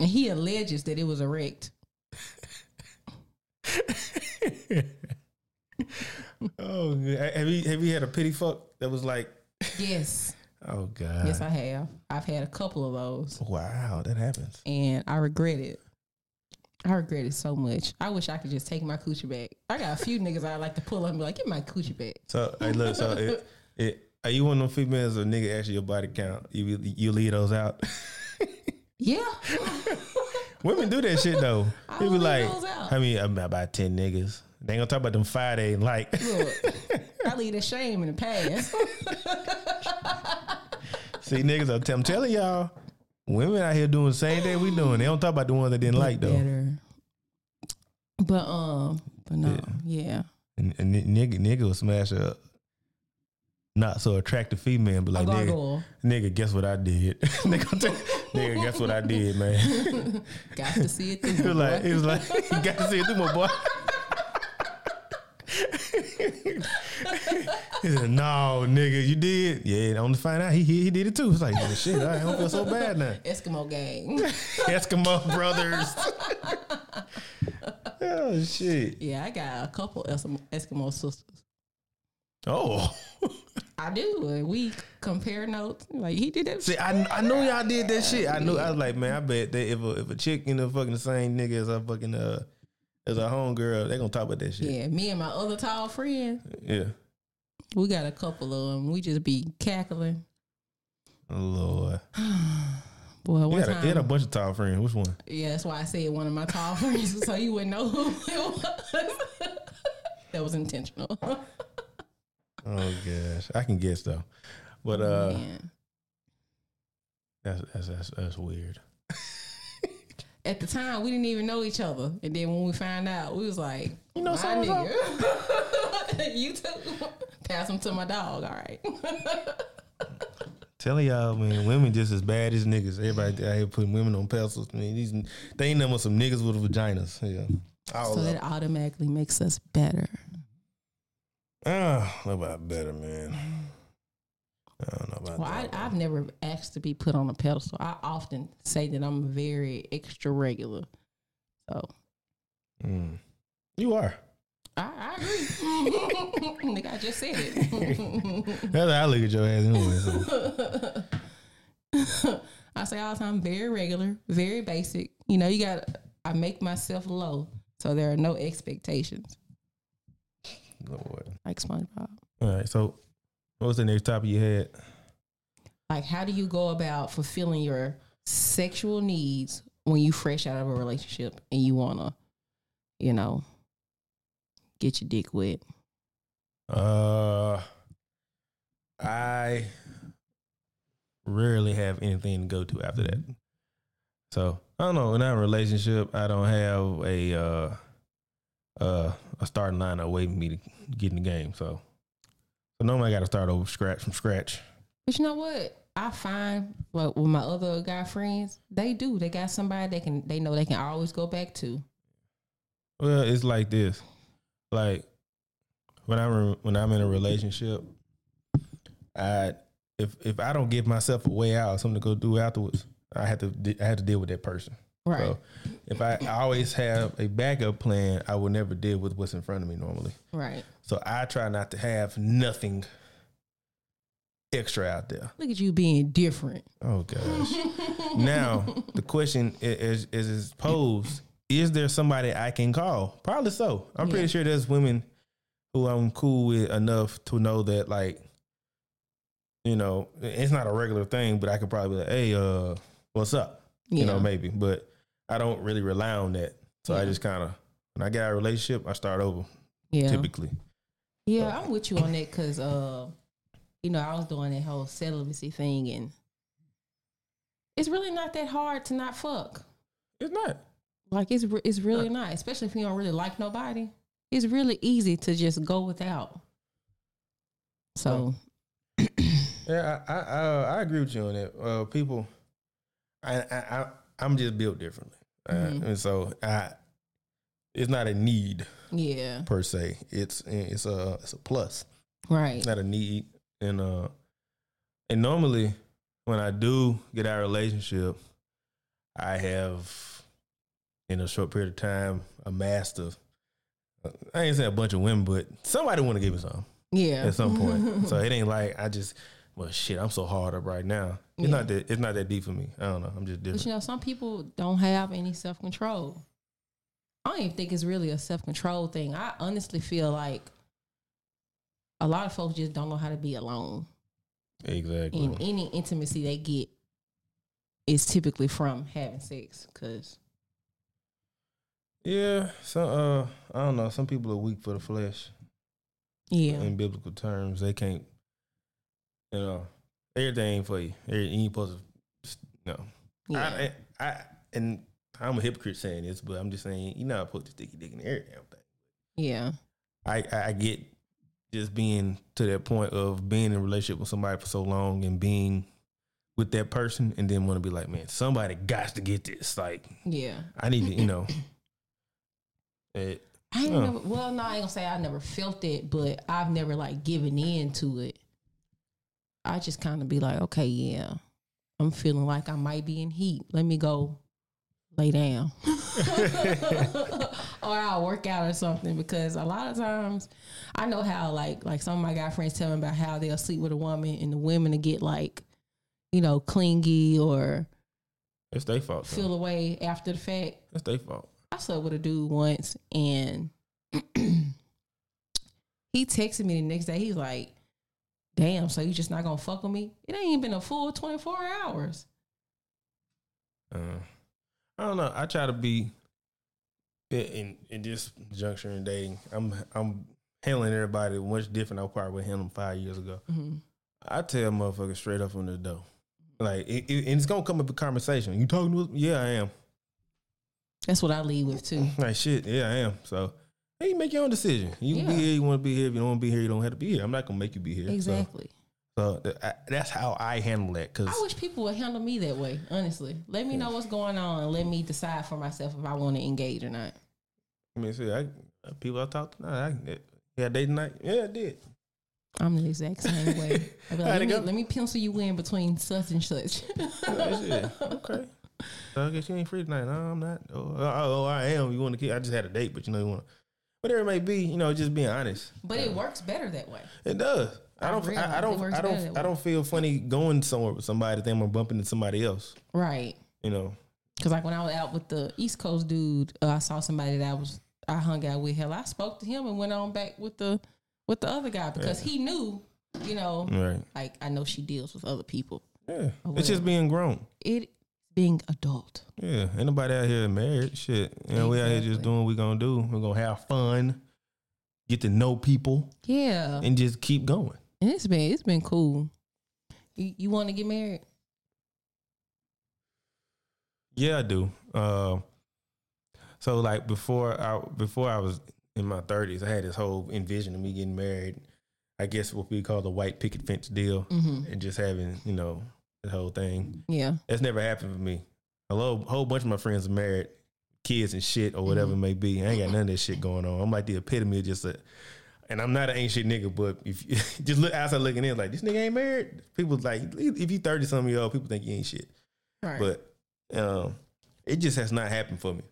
And he alleges that it was erect. oh, have you have you had a pity fuck that was like? Yes. Oh God! Yes, I have. I've had a couple of those. wow, that happens. And I regret it. I regret it so much. I wish I could just take my coochie back. I got a few niggas I like to pull up and be like, get my coochie back. So hey, look. So it, it, are you one of them females or nigga actually your body count? You you leave those out. Yeah. Women do that shit though. I They be like. I mean, about, about ten niggas. They ain't gonna talk about them five day like. Look, I leave the shame in the past. See, niggas, I'm, I'm telling y'all, women out here doing the same thing we doing. They don't talk about the ones that didn't like though. Better. But um, but no, yeah. And, and nigga, nigga will smash a not so attractive female, but like nigga, nigga, guess what I did? nigga, nigga, guess what I did, man? Got to see it through. He was like, he was like, got to see it through my boy. He said, "No, nigga, you did. Yeah, on to find out, he he, he did it too. It's like, well, shit, I don't feel so bad now. Eskimo gang. Eskimo brothers. oh shit. yeah, I got a couple Eskimo, Eskimo sisters. Oh, I do. and We compare notes. Like he did that. see, I I know y'all did that shit. I knew. I was like, man, I bet that if a if a chick in the fucking the same nigga as a fucking uh as a homegirl, they gonna talk about that shit. Yeah, me and my other tall friend, Yeah. we got a couple of them. We just be cackling. Lord. Boy, You one had, a, you had a bunch of tall friends. Which one? yeah, that's why I said one of my tall friends, so you wouldn't know who it was. that was intentional. Oh gosh, I can guess though, but uh, Man. that's that's that's, that's weird. At the time, we didn't even know each other, and then when we found out, we was like, You know "My nigga. you too." Pass them to my dog. All right. Telling y'all, man, women just as bad as niggas. Everybody out here putting women on pedestals. I mean, these they ain't nothing but some niggas with vaginas. Yeah, all so up. that automatically makes us better. Ah, what about better, man? I don't know about Well, I, that. I've never asked to be put on a pedestal. I often say that I'm very extra regular. So Mm. You are. I, I agree. Nigga, I just said it. That's how I look at your ass anyway. So. I say all the time, very regular, very basic. You know, you got. I make myself low, so there are no expectations. Lord. Like SpongeBob. All right. So, what was the next topic you had? Like, how do you go about fulfilling your sexual needs when you fresh out of a relationship and you wanna, you know, get your dick wet? Uh, I rarely have anything to go to after that. So I don't know. In our relationship, I don't have a uh, uh, a starting lineup waiting for me to get in the game. So, so normally I got to start over scratch from scratch. But you know what? I find well, with my other guy friends, they do. They got somebody they can they know they can always go back to. Well, it's like this. Like when I'm when I'm in a relationship, I if if I don't give myself a way out, something to go do afterwards, I have to I have to deal with that person. Right. So if I, always have a backup plan, I will never deal with what's in front of me normally. Right. So I try not to have nothing extra out there. Look at you being different. Oh gosh. now the question is, is is posed: Is there somebody I can call? Probably so. I'm pretty sure there's women who I'm cool with enough to know that, like, you know, it's not a regular thing, but I could probably be like, "Hey, uh, what's up?" Yeah. You know, maybe. But I don't really rely on that. So I just kind of when I get out of a relationship, I start over. yeah. Typically, Yeah, I'm with you on that because, uh, you know, I was doing that whole celibacy thing, and it's really not that hard to not fuck. it's not. Like it's it's really not, especially if you don't really like nobody. It's really easy to just go without. So Yeah, I I, I, I agree with you on that. Uh, people, I, I I I'm just built differently, uh, Mhm. and so I it's not a need yeah, per se. It's it's a it's a plus, right, it's not a need. And uh, and normally when I do get out of a relationship, I have in a short period of time a master. I ain't saying a bunch of women, but somebody want to give me some yeah. at some point. so it ain't like I just well shit, I'm so hard up right now. It's Yeah. not that it's not that deep for me. I don't know. I'm just But different. you know, some people don't have any self control. I don't even think it's really a self control thing. I honestly feel like a lot of folks just don't know how to be alone. Exactly. And any intimacy they get is typically from having sex. Cause Yeah, so uh, I don't know. Some people are weak for the flesh. Yeah. In biblical terms, they can't. You know, everything for you. Every- You ain't supposed to. No, Yeah. I, I, and I'm a hypocrite saying this, but I'm just saying you know I put the sticky dick in every damn thing. yeah. I, I I get just being to that point of being in a relationship with somebody for so long and being with that person, and then want to be like, man, somebody got to get this. Like, Yeah. I need to, you know. It, I ain't never well, no, I ain't gonna say I never felt it, but I've never like given in to it. I just kind of be like, okay, yeah, I'm feeling like I might be in heat. Let me go lay down. or I'll work out or something because a lot of times I know how like like some of my guy friends tell me about how they'll sleep with a woman and the women to get like, you know, clingy or it's their fault. though. feel away after the fact. It's their fault. I slept with a dude once and he texted me the next day. He's like, damn, so you just not gonna fuck with me? It ain't even been a full 24 hours. Uh, I don't know. I try to be in, in this juncture in dating. I'm I'm handling everybody much different. I probably would handle them five years ago. hmm I tell motherfuckers straight up from the door. Like, it, it- and it's gonna come up a conversation. You talking to us? Yeah, I am. That's what I lead with too. Like, shit, yeah, I am. So, hey, you make your own decision. You Yeah. be here, you want to be here. If you don't want to be here, you don't have to be here. I'm not gonna make you be here. Exactly. So, th- I, that's how I handle that. Cause I wish people would handle me that way, honestly. Let me know what's going on and let me decide for myself if I want to engage or not. I mean, see, I, uh, people I talked to, nah, I, yeah, date night, yeah, I did. I'm the exact same way. Like, let, me, let me pencil you in between such and such. Yeah. Okay. So I guess you ain't free tonight. No, I'm not. Oh, oh, oh, I am. You want to keep? I just had a date, but you know you want to. Whatever it may be, you know, just being honest. but it works better that way. It does. I don't. I, I don't. I don't. I don't feel funny going somewhere with somebody. Then I'm bumping into somebody else. Right. You know. Cause like when I was out with the East Coast dude, uh, I saw somebody that I was I hung out with. Hell, I spoke to him and went on back with the with the other guy because he knew, you know, Right. like I know she deals with other people. Yeah. It's just being grown. It being adult. Yeah. Ain't nobody out here married. Shit. You know, we out here just doing what we gonna do. We're gonna have fun, get to know people, Yeah, and just keep going. and it's been it's been cool. You, you want to get married? Yeah, I do. Uh, so like before I before I was in my thirties, I had this whole envision of me getting married. I guess what we call the white picket fence deal, Mm-hmm. and just having you know the whole thing. Yeah. That's never happened for me. A whole, whole bunch of my friends are married, kids and shit or whatever it may be. I ain't got none of that shit going on. I'm like the epitome of just a. And I'm not an ain't shit nigga, but if you just look outside looking in, like this nigga ain't married. People like if you thirty something year old, people think you ain't shit. Right. But um, it just has not happened for me.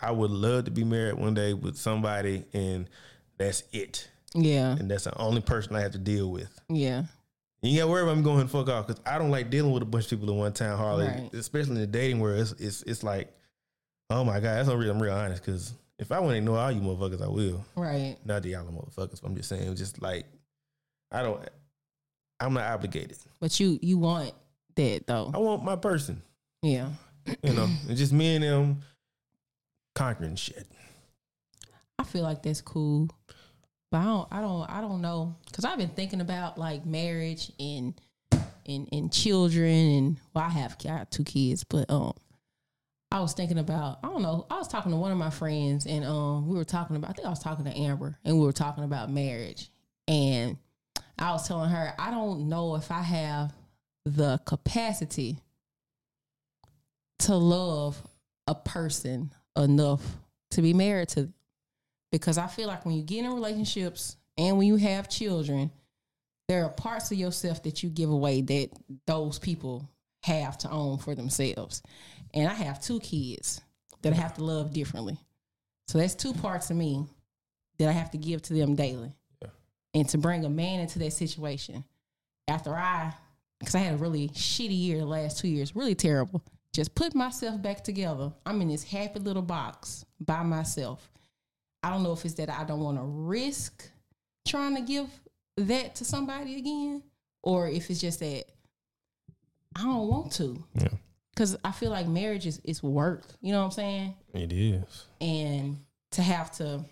I would love to be married one day with somebody, and that's it. yeah. And that's the only person I have to deal with. Yeah. You ain't got to worry about me going and fuck off because I don't like dealing with a bunch of people at one time, Harley. Right. Especially in the dating world, it's, it's it's like, oh my god, that's not real. I'm real honest because if I want to know all you motherfuckers, I will. Right. Not the y'all motherfuckers. But I'm just saying, just like I don't, I'm not obligated. But you you want that though. I want my person. Yeah. You know, it's just me and them conquering shit. I feel like that's cool, but I don't. I don't. I don't know because I've been thinking about like marriage and and and children and well, I have I have two kids, but um, I was thinking about I don't know. I was talking to one of my friends and um, we were talking about. I think I was talking to Amber and we were talking about marriage and I was telling her I don't know if I have the capacity to love a person enough to be married to them. Because I feel like when you get in relationships and when you have children, there are parts of yourself that you give away that those people have to own for themselves. And I have two kids that I have to love differently. So that's two parts of me that I have to give to them daily. Yeah. And to bring a man into that situation after I, because I had a really shitty year the last two years, really terrible. Just put myself back together. I'm in this happy little box by myself. I don't know if it's that I don't want to risk trying to give that to somebody again, or if it's just that I don't want to. Yeah. because I feel like marriage is, is work. You know what I'm saying? It is. And to have to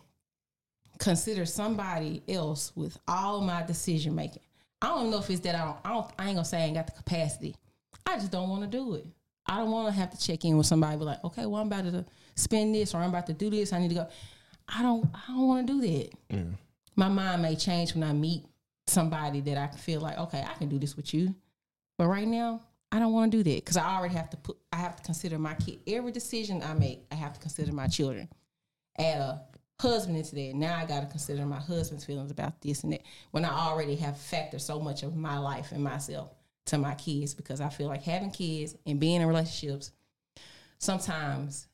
consider somebody else with all my decision making. I don't know if it's that I don't, I don't. I ain't gonna say I ain't got the capacity. I just don't want to do it. I don't want to have to check in with somebody. Be like, okay, well, I'm about to spend this, or I'm about to do this. I need to go. I don't. I don't want to do that. My mind may change when I meet somebody that I can feel like, okay, I can do this with you. But right now, I don't want to do that because I already have to put. I have to consider my kid. Every decision I make, I have to consider my children. Add a husband into that. Now I got to consider my husband's feelings about this and that. When I already have factored so much of my life and myself to my kids, because I feel like having kids and being in relationships, sometimes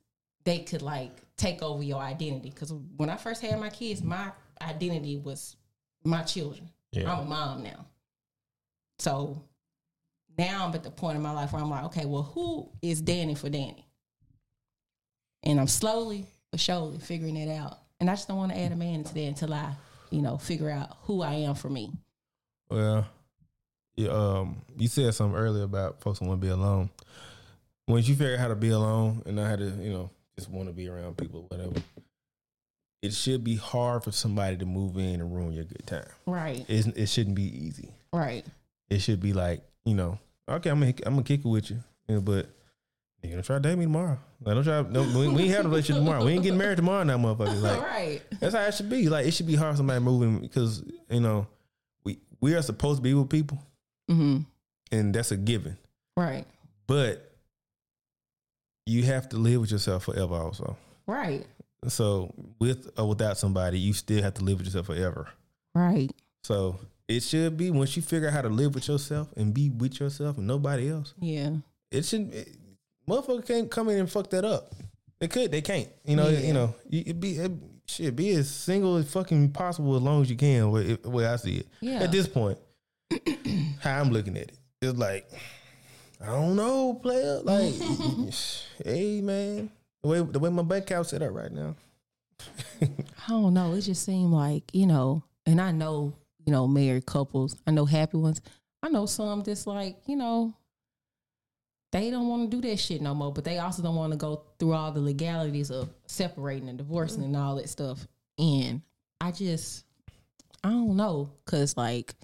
they could like take over your identity. Because when I first had my kids, my identity was my children. Yeah. I'm a mom now. So now I'm at the point in my life where I'm like, okay, well, who is Danny for Danny? And I'm slowly but surely figuring it out. And I just don't want to add a man into that until I, you know, figure out who I am for me. Well, you, um, you said something earlier about folks want to be alone. Once you figure out how to be alone and not how to, you know, just want to be around people, whatever, it should be hard for somebody to move in and ruin your good time. Right. It, it shouldn't be easy. Right. It should be like, you know, okay, I'm gonna, I'm gonna kick it with you, you know, but you're gonna try to date me tomorrow. Like, don't try. No, we, we ain't have a relationship tomorrow. We ain't getting married tomorrow, now, motherfucker. Like, right. that's how it should be. Like, it should be hard for somebody moving because you know, we we are supposed to be with people, Mm-hmm. and that's a given. Right. But you have to live with yourself forever, also. Right. So, with or without somebody, you still have to live with yourself forever. Right. So, it should be once you figure out how to live with yourself and be with yourself and nobody else. Yeah. It shouldn't. It, motherfucker can't come in and fuck that up. They could. They can't. You know. Yeah. You know. You it be it, shit. Be as single as fucking possible as long as you can. Where, where I see it. Yeah. At this point, how I'm looking at it, it's like I don't know, player. Like, hey man, the way the way my bank account set up right now. I don't know. It just seemed like, you know, and I know, you know, married couples. I know happy ones. I know some that's like, you know, they don't want to do that shit no more, but they also don't want to go through all the legalities of separating and divorcing and all that stuff. And I just, I don't know, cause like,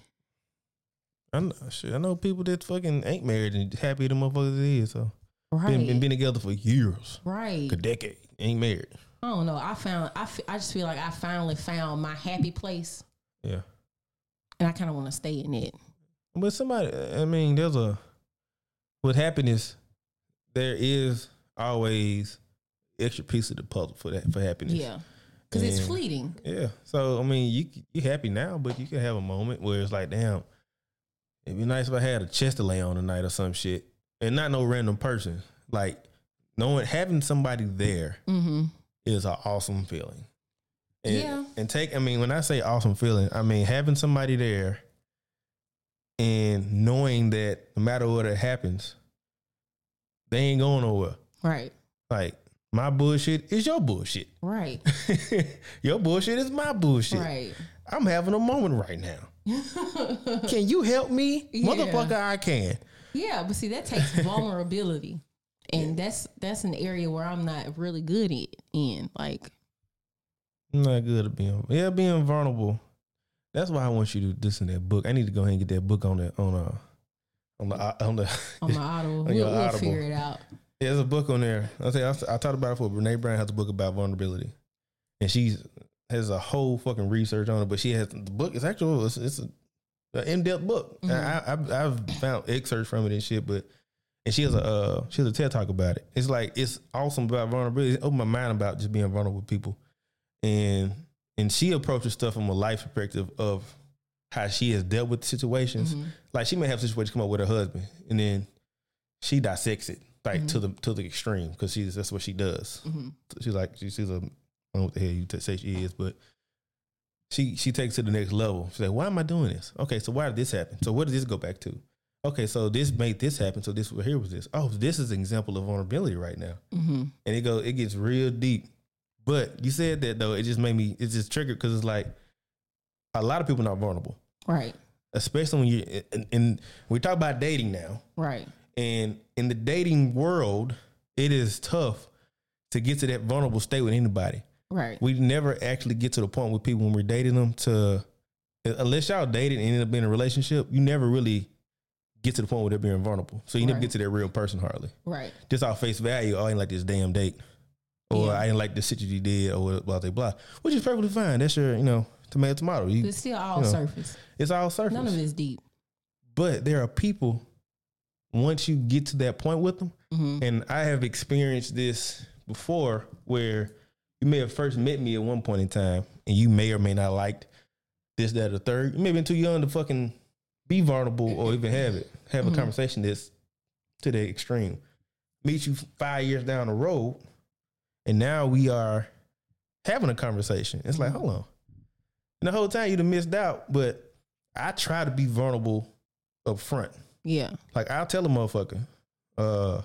I know, shit, I know people that fucking ain't married and happy the motherfuckers is. So right, been, been been together for years, right. a decade, ain't married. I don't know. I found, I, I just feel like I finally found my happy place, Yeah. and I kind of want to stay in it. But somebody, I mean, there's a with happiness, there is always extra piece of the puzzle for that for happiness. Yeah, cause it's fleeting. yeah. So I mean, you you happy now, but you can have a moment where it's like, damn, it'd be nice if I had a chest to lay on tonight or some shit, and not no random person. Like knowing having somebody there Mm-hmm. is an awesome feeling. And, Yeah. And take, I mean, when I say awesome feeling, I mean having somebody there and knowing that no matter what it happens, they ain't going nowhere. Right. Like my bullshit is your bullshit. Right. your bullshit is my bullshit. Right. I'm having a moment right now. Can you help me? Yeah. Motherfucker, I can. yeah, but see that takes vulnerability. And that's that's an area where I'm not really good at in. Like I'm not good at being yeah, being vulnerable. That's why I want you to listen to that book. I need to go ahead and get that book on the on uh on the on the on my audible. On we'll, we'll figure it out. Yeah, there's a book on there. I say I, I talked about it before. Brene Brown has a book about vulnerability, and she's has a whole fucking research on it. But she has the book. It's actual. It's, it's a, an in depth book. And I, I I've found excerpts from it and shit. But and she has a uh, she has a TED talk about it. It's like it's awesome about vulnerability. It opened my mind about just being vulnerable with people, and and she approaches stuff from a life perspective of how she has dealt with situations. Mhm. Like she may have situations come up with her husband, and then she dissects it like to the to the extreme because she's that's what she does. Mhm. She's like she, she's a I don't know what the hell you t- say she is, but she she takes it to the next level. She's like, why am I doing this? Okay, so why did this happen? So what did this go back to? Okay, so this made this happen. So this here was this. Oh, this is an example of vulnerability right now, Mhm. and it go it gets real deep. But you said that though, it just made me it just triggered because it's like a lot of people not vulnerable, Right. especially when you and, and we talk about dating now Right. And in the dating world, it is tough to get to that vulnerable state with anybody. Right. We never actually get to the point with people when we're dating them to unless y'all dated and ended up being in a relationship, you never really get to the point where they're being vulnerable. So you never Right. get to that real person hardly. Right. Just off face value, oh, I ain't like this damn date. Or Yeah. I didn't like the shit you did or blah blah blah. Which is perfectly fine. That's your, you know, tomato tomato. You, It's still all you know, surface. it's all surface. None of it's deep. But there are people once you get to that point with them, hmm and I have experienced this before where you may have first met me at one point in time and you may or may not liked this, that, or third. You may have been too young to fucking be vulnerable or even have it, have a Mhm. conversation that's to the extreme. Meet you five years down the road, and now we are having a conversation. It's like, Mhm. hold on. And the whole time you'd have missed out, but I try to be vulnerable up front. Yeah. Like I'll tell a motherfucker, uh,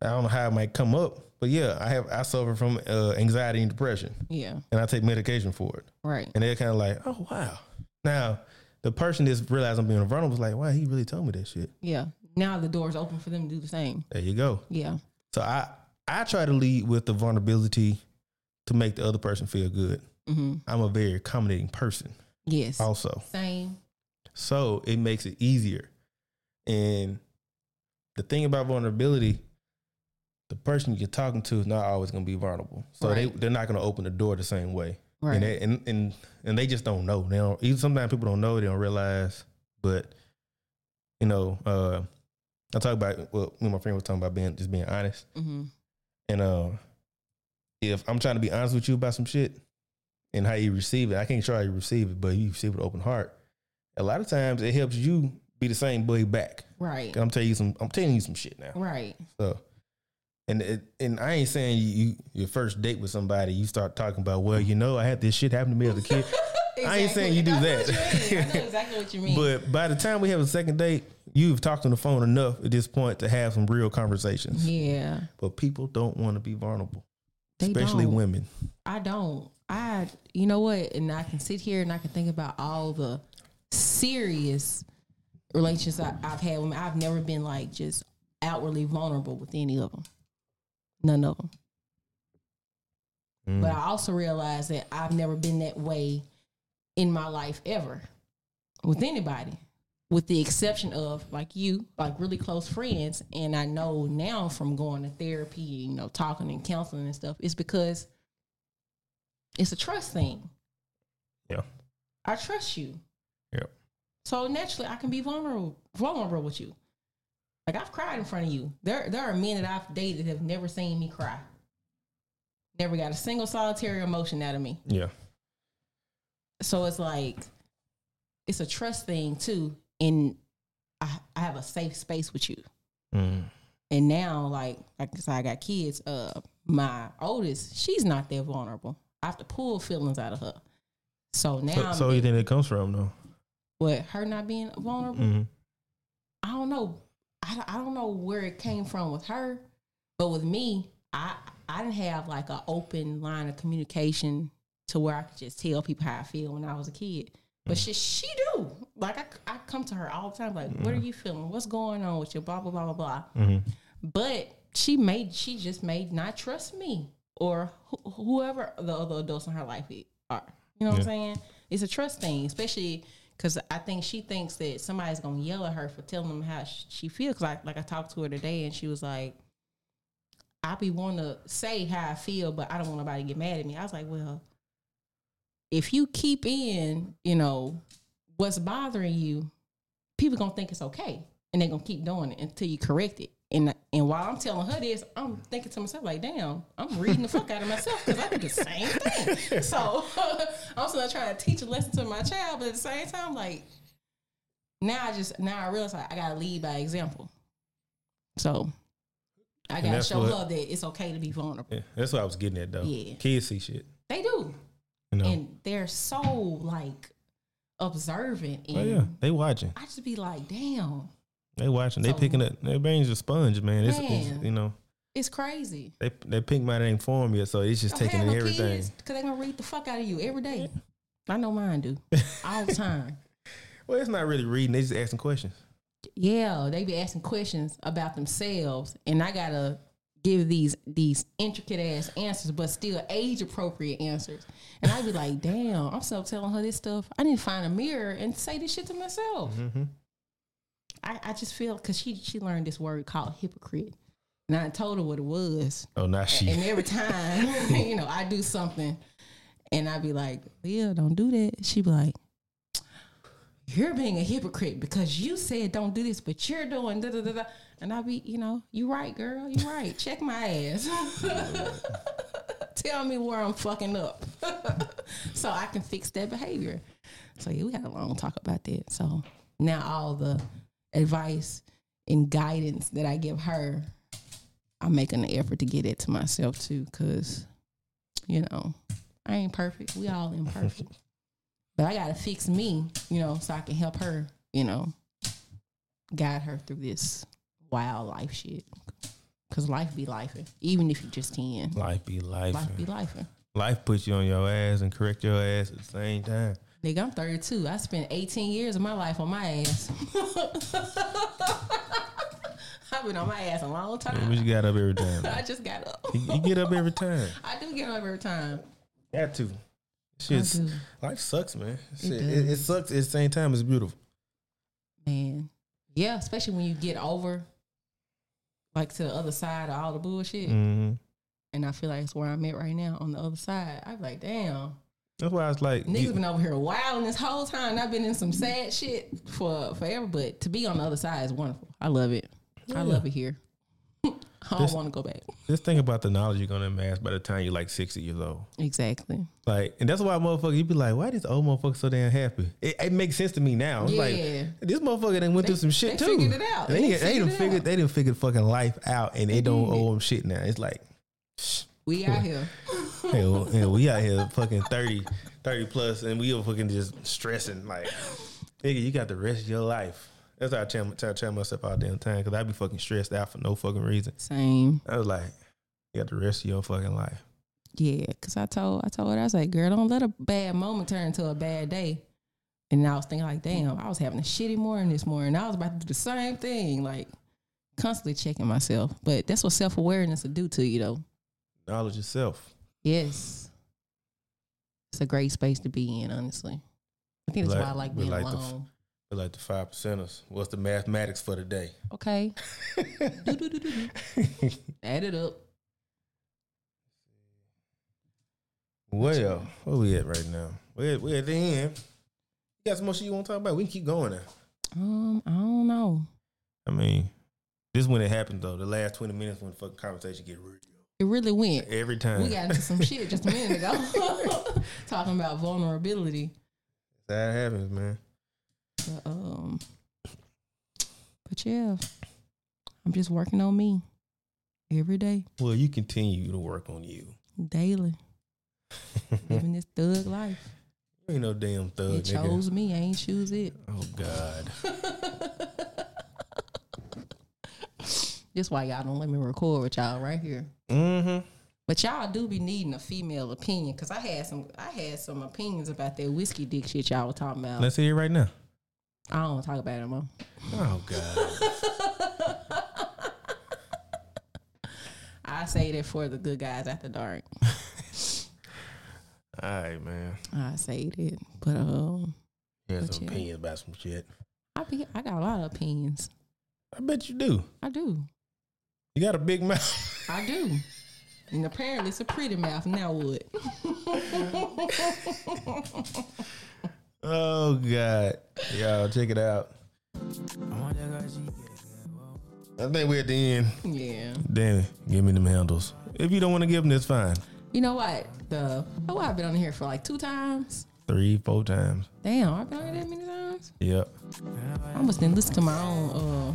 I don't know how it might come up, but yeah, I have I suffer from uh, anxiety and depression, Yeah. and I take medication for it. Right. And they're kind of like, oh wow. Now the person that's realized I'm being vulnerable is like, wow, he really told me that shit. Yeah. Now the door's open for them to do the same. There you go. Yeah. So I I try to lead with the vulnerability to make the other person feel good. hmm I'm a very accommodating person, Yes. also. Same. So it makes it easier. And the thing about vulnerability, the person you're talking to is not always going to be vulnerable. So they Right. they're not going to open the door the same way. Right. And, they, and and and they just don't know. They don't. Even sometimes people don't know. They don't realize. But you know, uh, I talk about well, me and my friend was talking about being just being honest. hmm And uh, if I'm trying to be honest with you about some shit and how you receive it, I can't how you receive it, but you receive it with open heart. A lot of times it helps you be the same boy back. Right. I'm telling you some. I'm telling you some shit now. Right. So, and it, and I ain't saying you, you your first date with somebody, you start talking about, well, you know, I had this shit happen to me as a kid. I ain't saying you do I that. you. I know exactly what you mean. but by the time we have a second date, you've talked on the phone enough at this point to have some real conversations. yeah. But people don't want to be vulnerable, They especially don't. women. I don't. I, you know what? And I can sit here and I can think about all the serious relationships I, I've had with. I've never been like just outwardly vulnerable with any of them. None of them. Mm. But I also realize that I've never been that way in my life ever with anybody, with the exception of like you, like really close friends. And I know now from going to therapy, you know, talking and counseling and stuff, it's because it's a trust thing. Yeah. I trust you. Yep. So naturally, I can be vulnerable, vulnerable with you. Like I've cried in front of you. There, there are men that I've dated that have never seen me cry. Never got a single solitary emotion out of me. Yeah. So it's like it's a trust thing too. And I, I have a safe space with you. Mm. And now, like, like I said, I got kids. Uh, my oldest, she's not that vulnerable. I have to pull feelings out of her. So now, So, so you think it comes from though? what her not being vulnerable? Mm-hmm. I don't know. I, don't- I don't know where it came from with her, but with me, I I didn't have like an open line of communication to where I could just tell people how I feel when I was a kid. But she she do like I, I come to her all the time like, what are you feeling? What's going on with you? Blah blah blah blah blah. Mm-hmm. But she made she just made not trust me or wh- whoever the other adults in her life are. You know what I'm saying? It's a trust thing, especially because I think she thinks that somebody's gonna yell at her for telling them how she feels. Like like I talked to her today, and she was like, "I be want to say how I feel, but I don't want nobody to get mad at me." I was like, "Well, if you keep in, you know, what's bothering you, people gonna think it's okay, and they're gonna keep doing it until you correct it." And and while I'm telling her this, I'm thinking to myself like, "Damn, I'm reading the fuck out of myself because I do the same thing." So I'm still trying to teach a lesson to my child, but at the same time, like now I just now I realize like, I gotta lead by example. So I gotta show what- her that it's okay to be vulnerable. Yeah, that's what I was getting at though. Yeah. Kids see shit. They do, You know. and they're so like observant, oh, and oh yeah, they watching. I just be like, "Damn, They watching. They So- picking up. Their brains a sponge, man. It's, it's you know it's crazy." they that pink mind ain't formed yet, so it's just taking in everything. kids because they're gonna read the fuck out of you every day. I know mine do all the time. Well, it's not really reading. They just asking questions. yeah, they be asking questions about themselves, and I gotta give these these intricate ass answers, but still age appropriate answers. And I'd be like, damn, I'm still telling her this stuff. I need to find a mirror and say this shit to myself. Mm-hmm. I, I just feel because she she learned this word called hypocrite, and I told her what it was. Oh, now she. And every time, you know, I do something, and I'd be like, "Yeah, don't do that." She'd be like, "You're being a hypocrite because you said don't do this, but you're doing da da da da." And I'd be, you know, you right, girl, you right. Check my ass. Tell me where I'm fucking up, so I can fix that behavior. So yeah, we had a long talk about that. So now all the advice and guidance that I give her, I'm making an effort to get it to myself too, because you know I ain't perfect. We all imperfect, but I gotta fix me, you know, so I can help her, you know, guide her through this wild life shit. Cause life be life, even if you just ten. Life be life. Life be life. Life puts you on your ass and correct your ass at the same time. Nigga, I'm 32. I spent 18 years of my life on my ass. I've been on my ass a long But time. you got up every time. I just got up. you, you get up every time. I do get up every time. Got to. I Shit's, do. life sucks, man. Shit, does. it, it sucks at the same time. It's beautiful. Man. Yeah, especially when you get over like to the other side of all the bullshit. hmm And I feel like it's where I'm at right now on the other side. I'm like, damn. That's why I was like, Niggas you- been over here a while, wilding this whole time. and I've been in some sad shit for forever, but to be on the other side is wonderful. I love it. Yeah. I love it here. I don't want to go back. just think about the knowledge you're gonna amass by the time you're like 60 years old. Exactly. Like, and that's why motherfucker, you be like, why this old motherfucker so damn happy? It, it makes sense to me now. It's like Yeah. this motherfucker done went through some shit they too. figured it out. They, They they, done it figured out. they done figured fucking life out, and they, They don't owe them shit now. It's like, We out here. hell, hell, we out here fucking 30, 30 plus, and we are fucking just stressing. Like, nigga, you got the rest of your life. That's how I tell, tell, tell myself all damn time because I'd be fucking stressed out for no fucking reason. Same. I was like, you got the rest of your fucking life. Yeah, cause I told I told her I was like, girl, don't let a bad moment turn into a bad day. And I was thinking like, damn, I was having a shitty morning this morning. I was about to do the same thing, like constantly checking myself. But that's what self awareness will do to you, though. Knowledge yourself. Yes, it's a great space to be in. Honestly, I think that's Like- why I like being like the alone. We're like the five percenters. What's the mathematics for the day? okay, Do-do-do-do-do. add it up. Well, where we at right now? We're, we're at the end. You got some more shit you want to talk about? We can keep going now. Um, I don't know. I mean, this is when it happens though. The last twenty minutes when the fucking conversation get real. It really went. Every time. We got into some shit just a minute ago, talking about vulnerability. that happens, man. But, um, but yeah, I'm just working on me every day, Well, you continue to work on you. daily, living this thug life. You ain't no damn thug, It nigga. chose me. I ain't choose it. Oh God. That's why y'all don't let me record with y'all right here. Mm-hmm. But y'all do be needing a female opinion because I had some I had some opinions about that whiskey dick shit y'all were talking about. Let's hear it right now. I don't want to talk about it no more. Oh God. I say that for the good guys after dark. All right, man. I say it, but um, You have But some yeah. opinions about some shit. I be I got a lot of opinions. I bet you do. I do, You got a big mouth. I do, and apparently it's a pretty mouth. Now what? Oh God. Y'all check it out. I think we're at the end. yeah. Damn. Give me them handles. If you don't want to give them, that's fine. You know what? The oh, I've been on here for like two times. Three, four times. Damn, I've been on here that many times. Yep. I almost didn't listen to my own uh,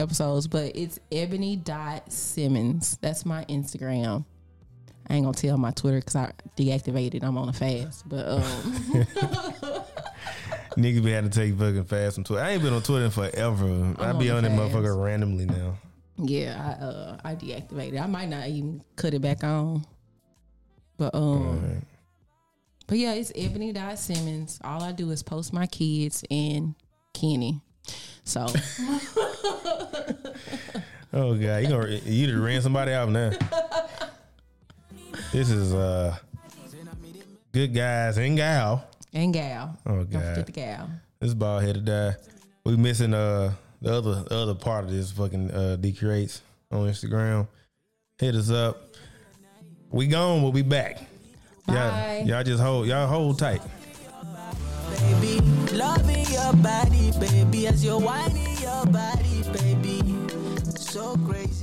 episodes, but it's Ebony dot Simmons. That's my Instagram. I ain't gonna tell my Twitter because I deactivated. I'm on a fast, but um, Niggas be having to take fucking fast on Twitter. I ain't been on Twitter in forever. I be on on that motherfucker randomly now. yeah, I uh, I deactivated. I might not even cut it back on, but um, but yeah, it's Ebony dot Simmons. All I do is post my kids and Kenny. So Oh god, you gonna you just ran somebody out now. This is uh good guys and gal. and gal. Oh Don't forget god, the gal. this bald headed guy. We missing uh the other the other part of this fucking uh D creates on Instagram. Hit us up. We gone. We'll be back. Bye. Y'all, y'all just hold y'all hold tight. baby. Loving your body, baby, as you're whining your body, baby.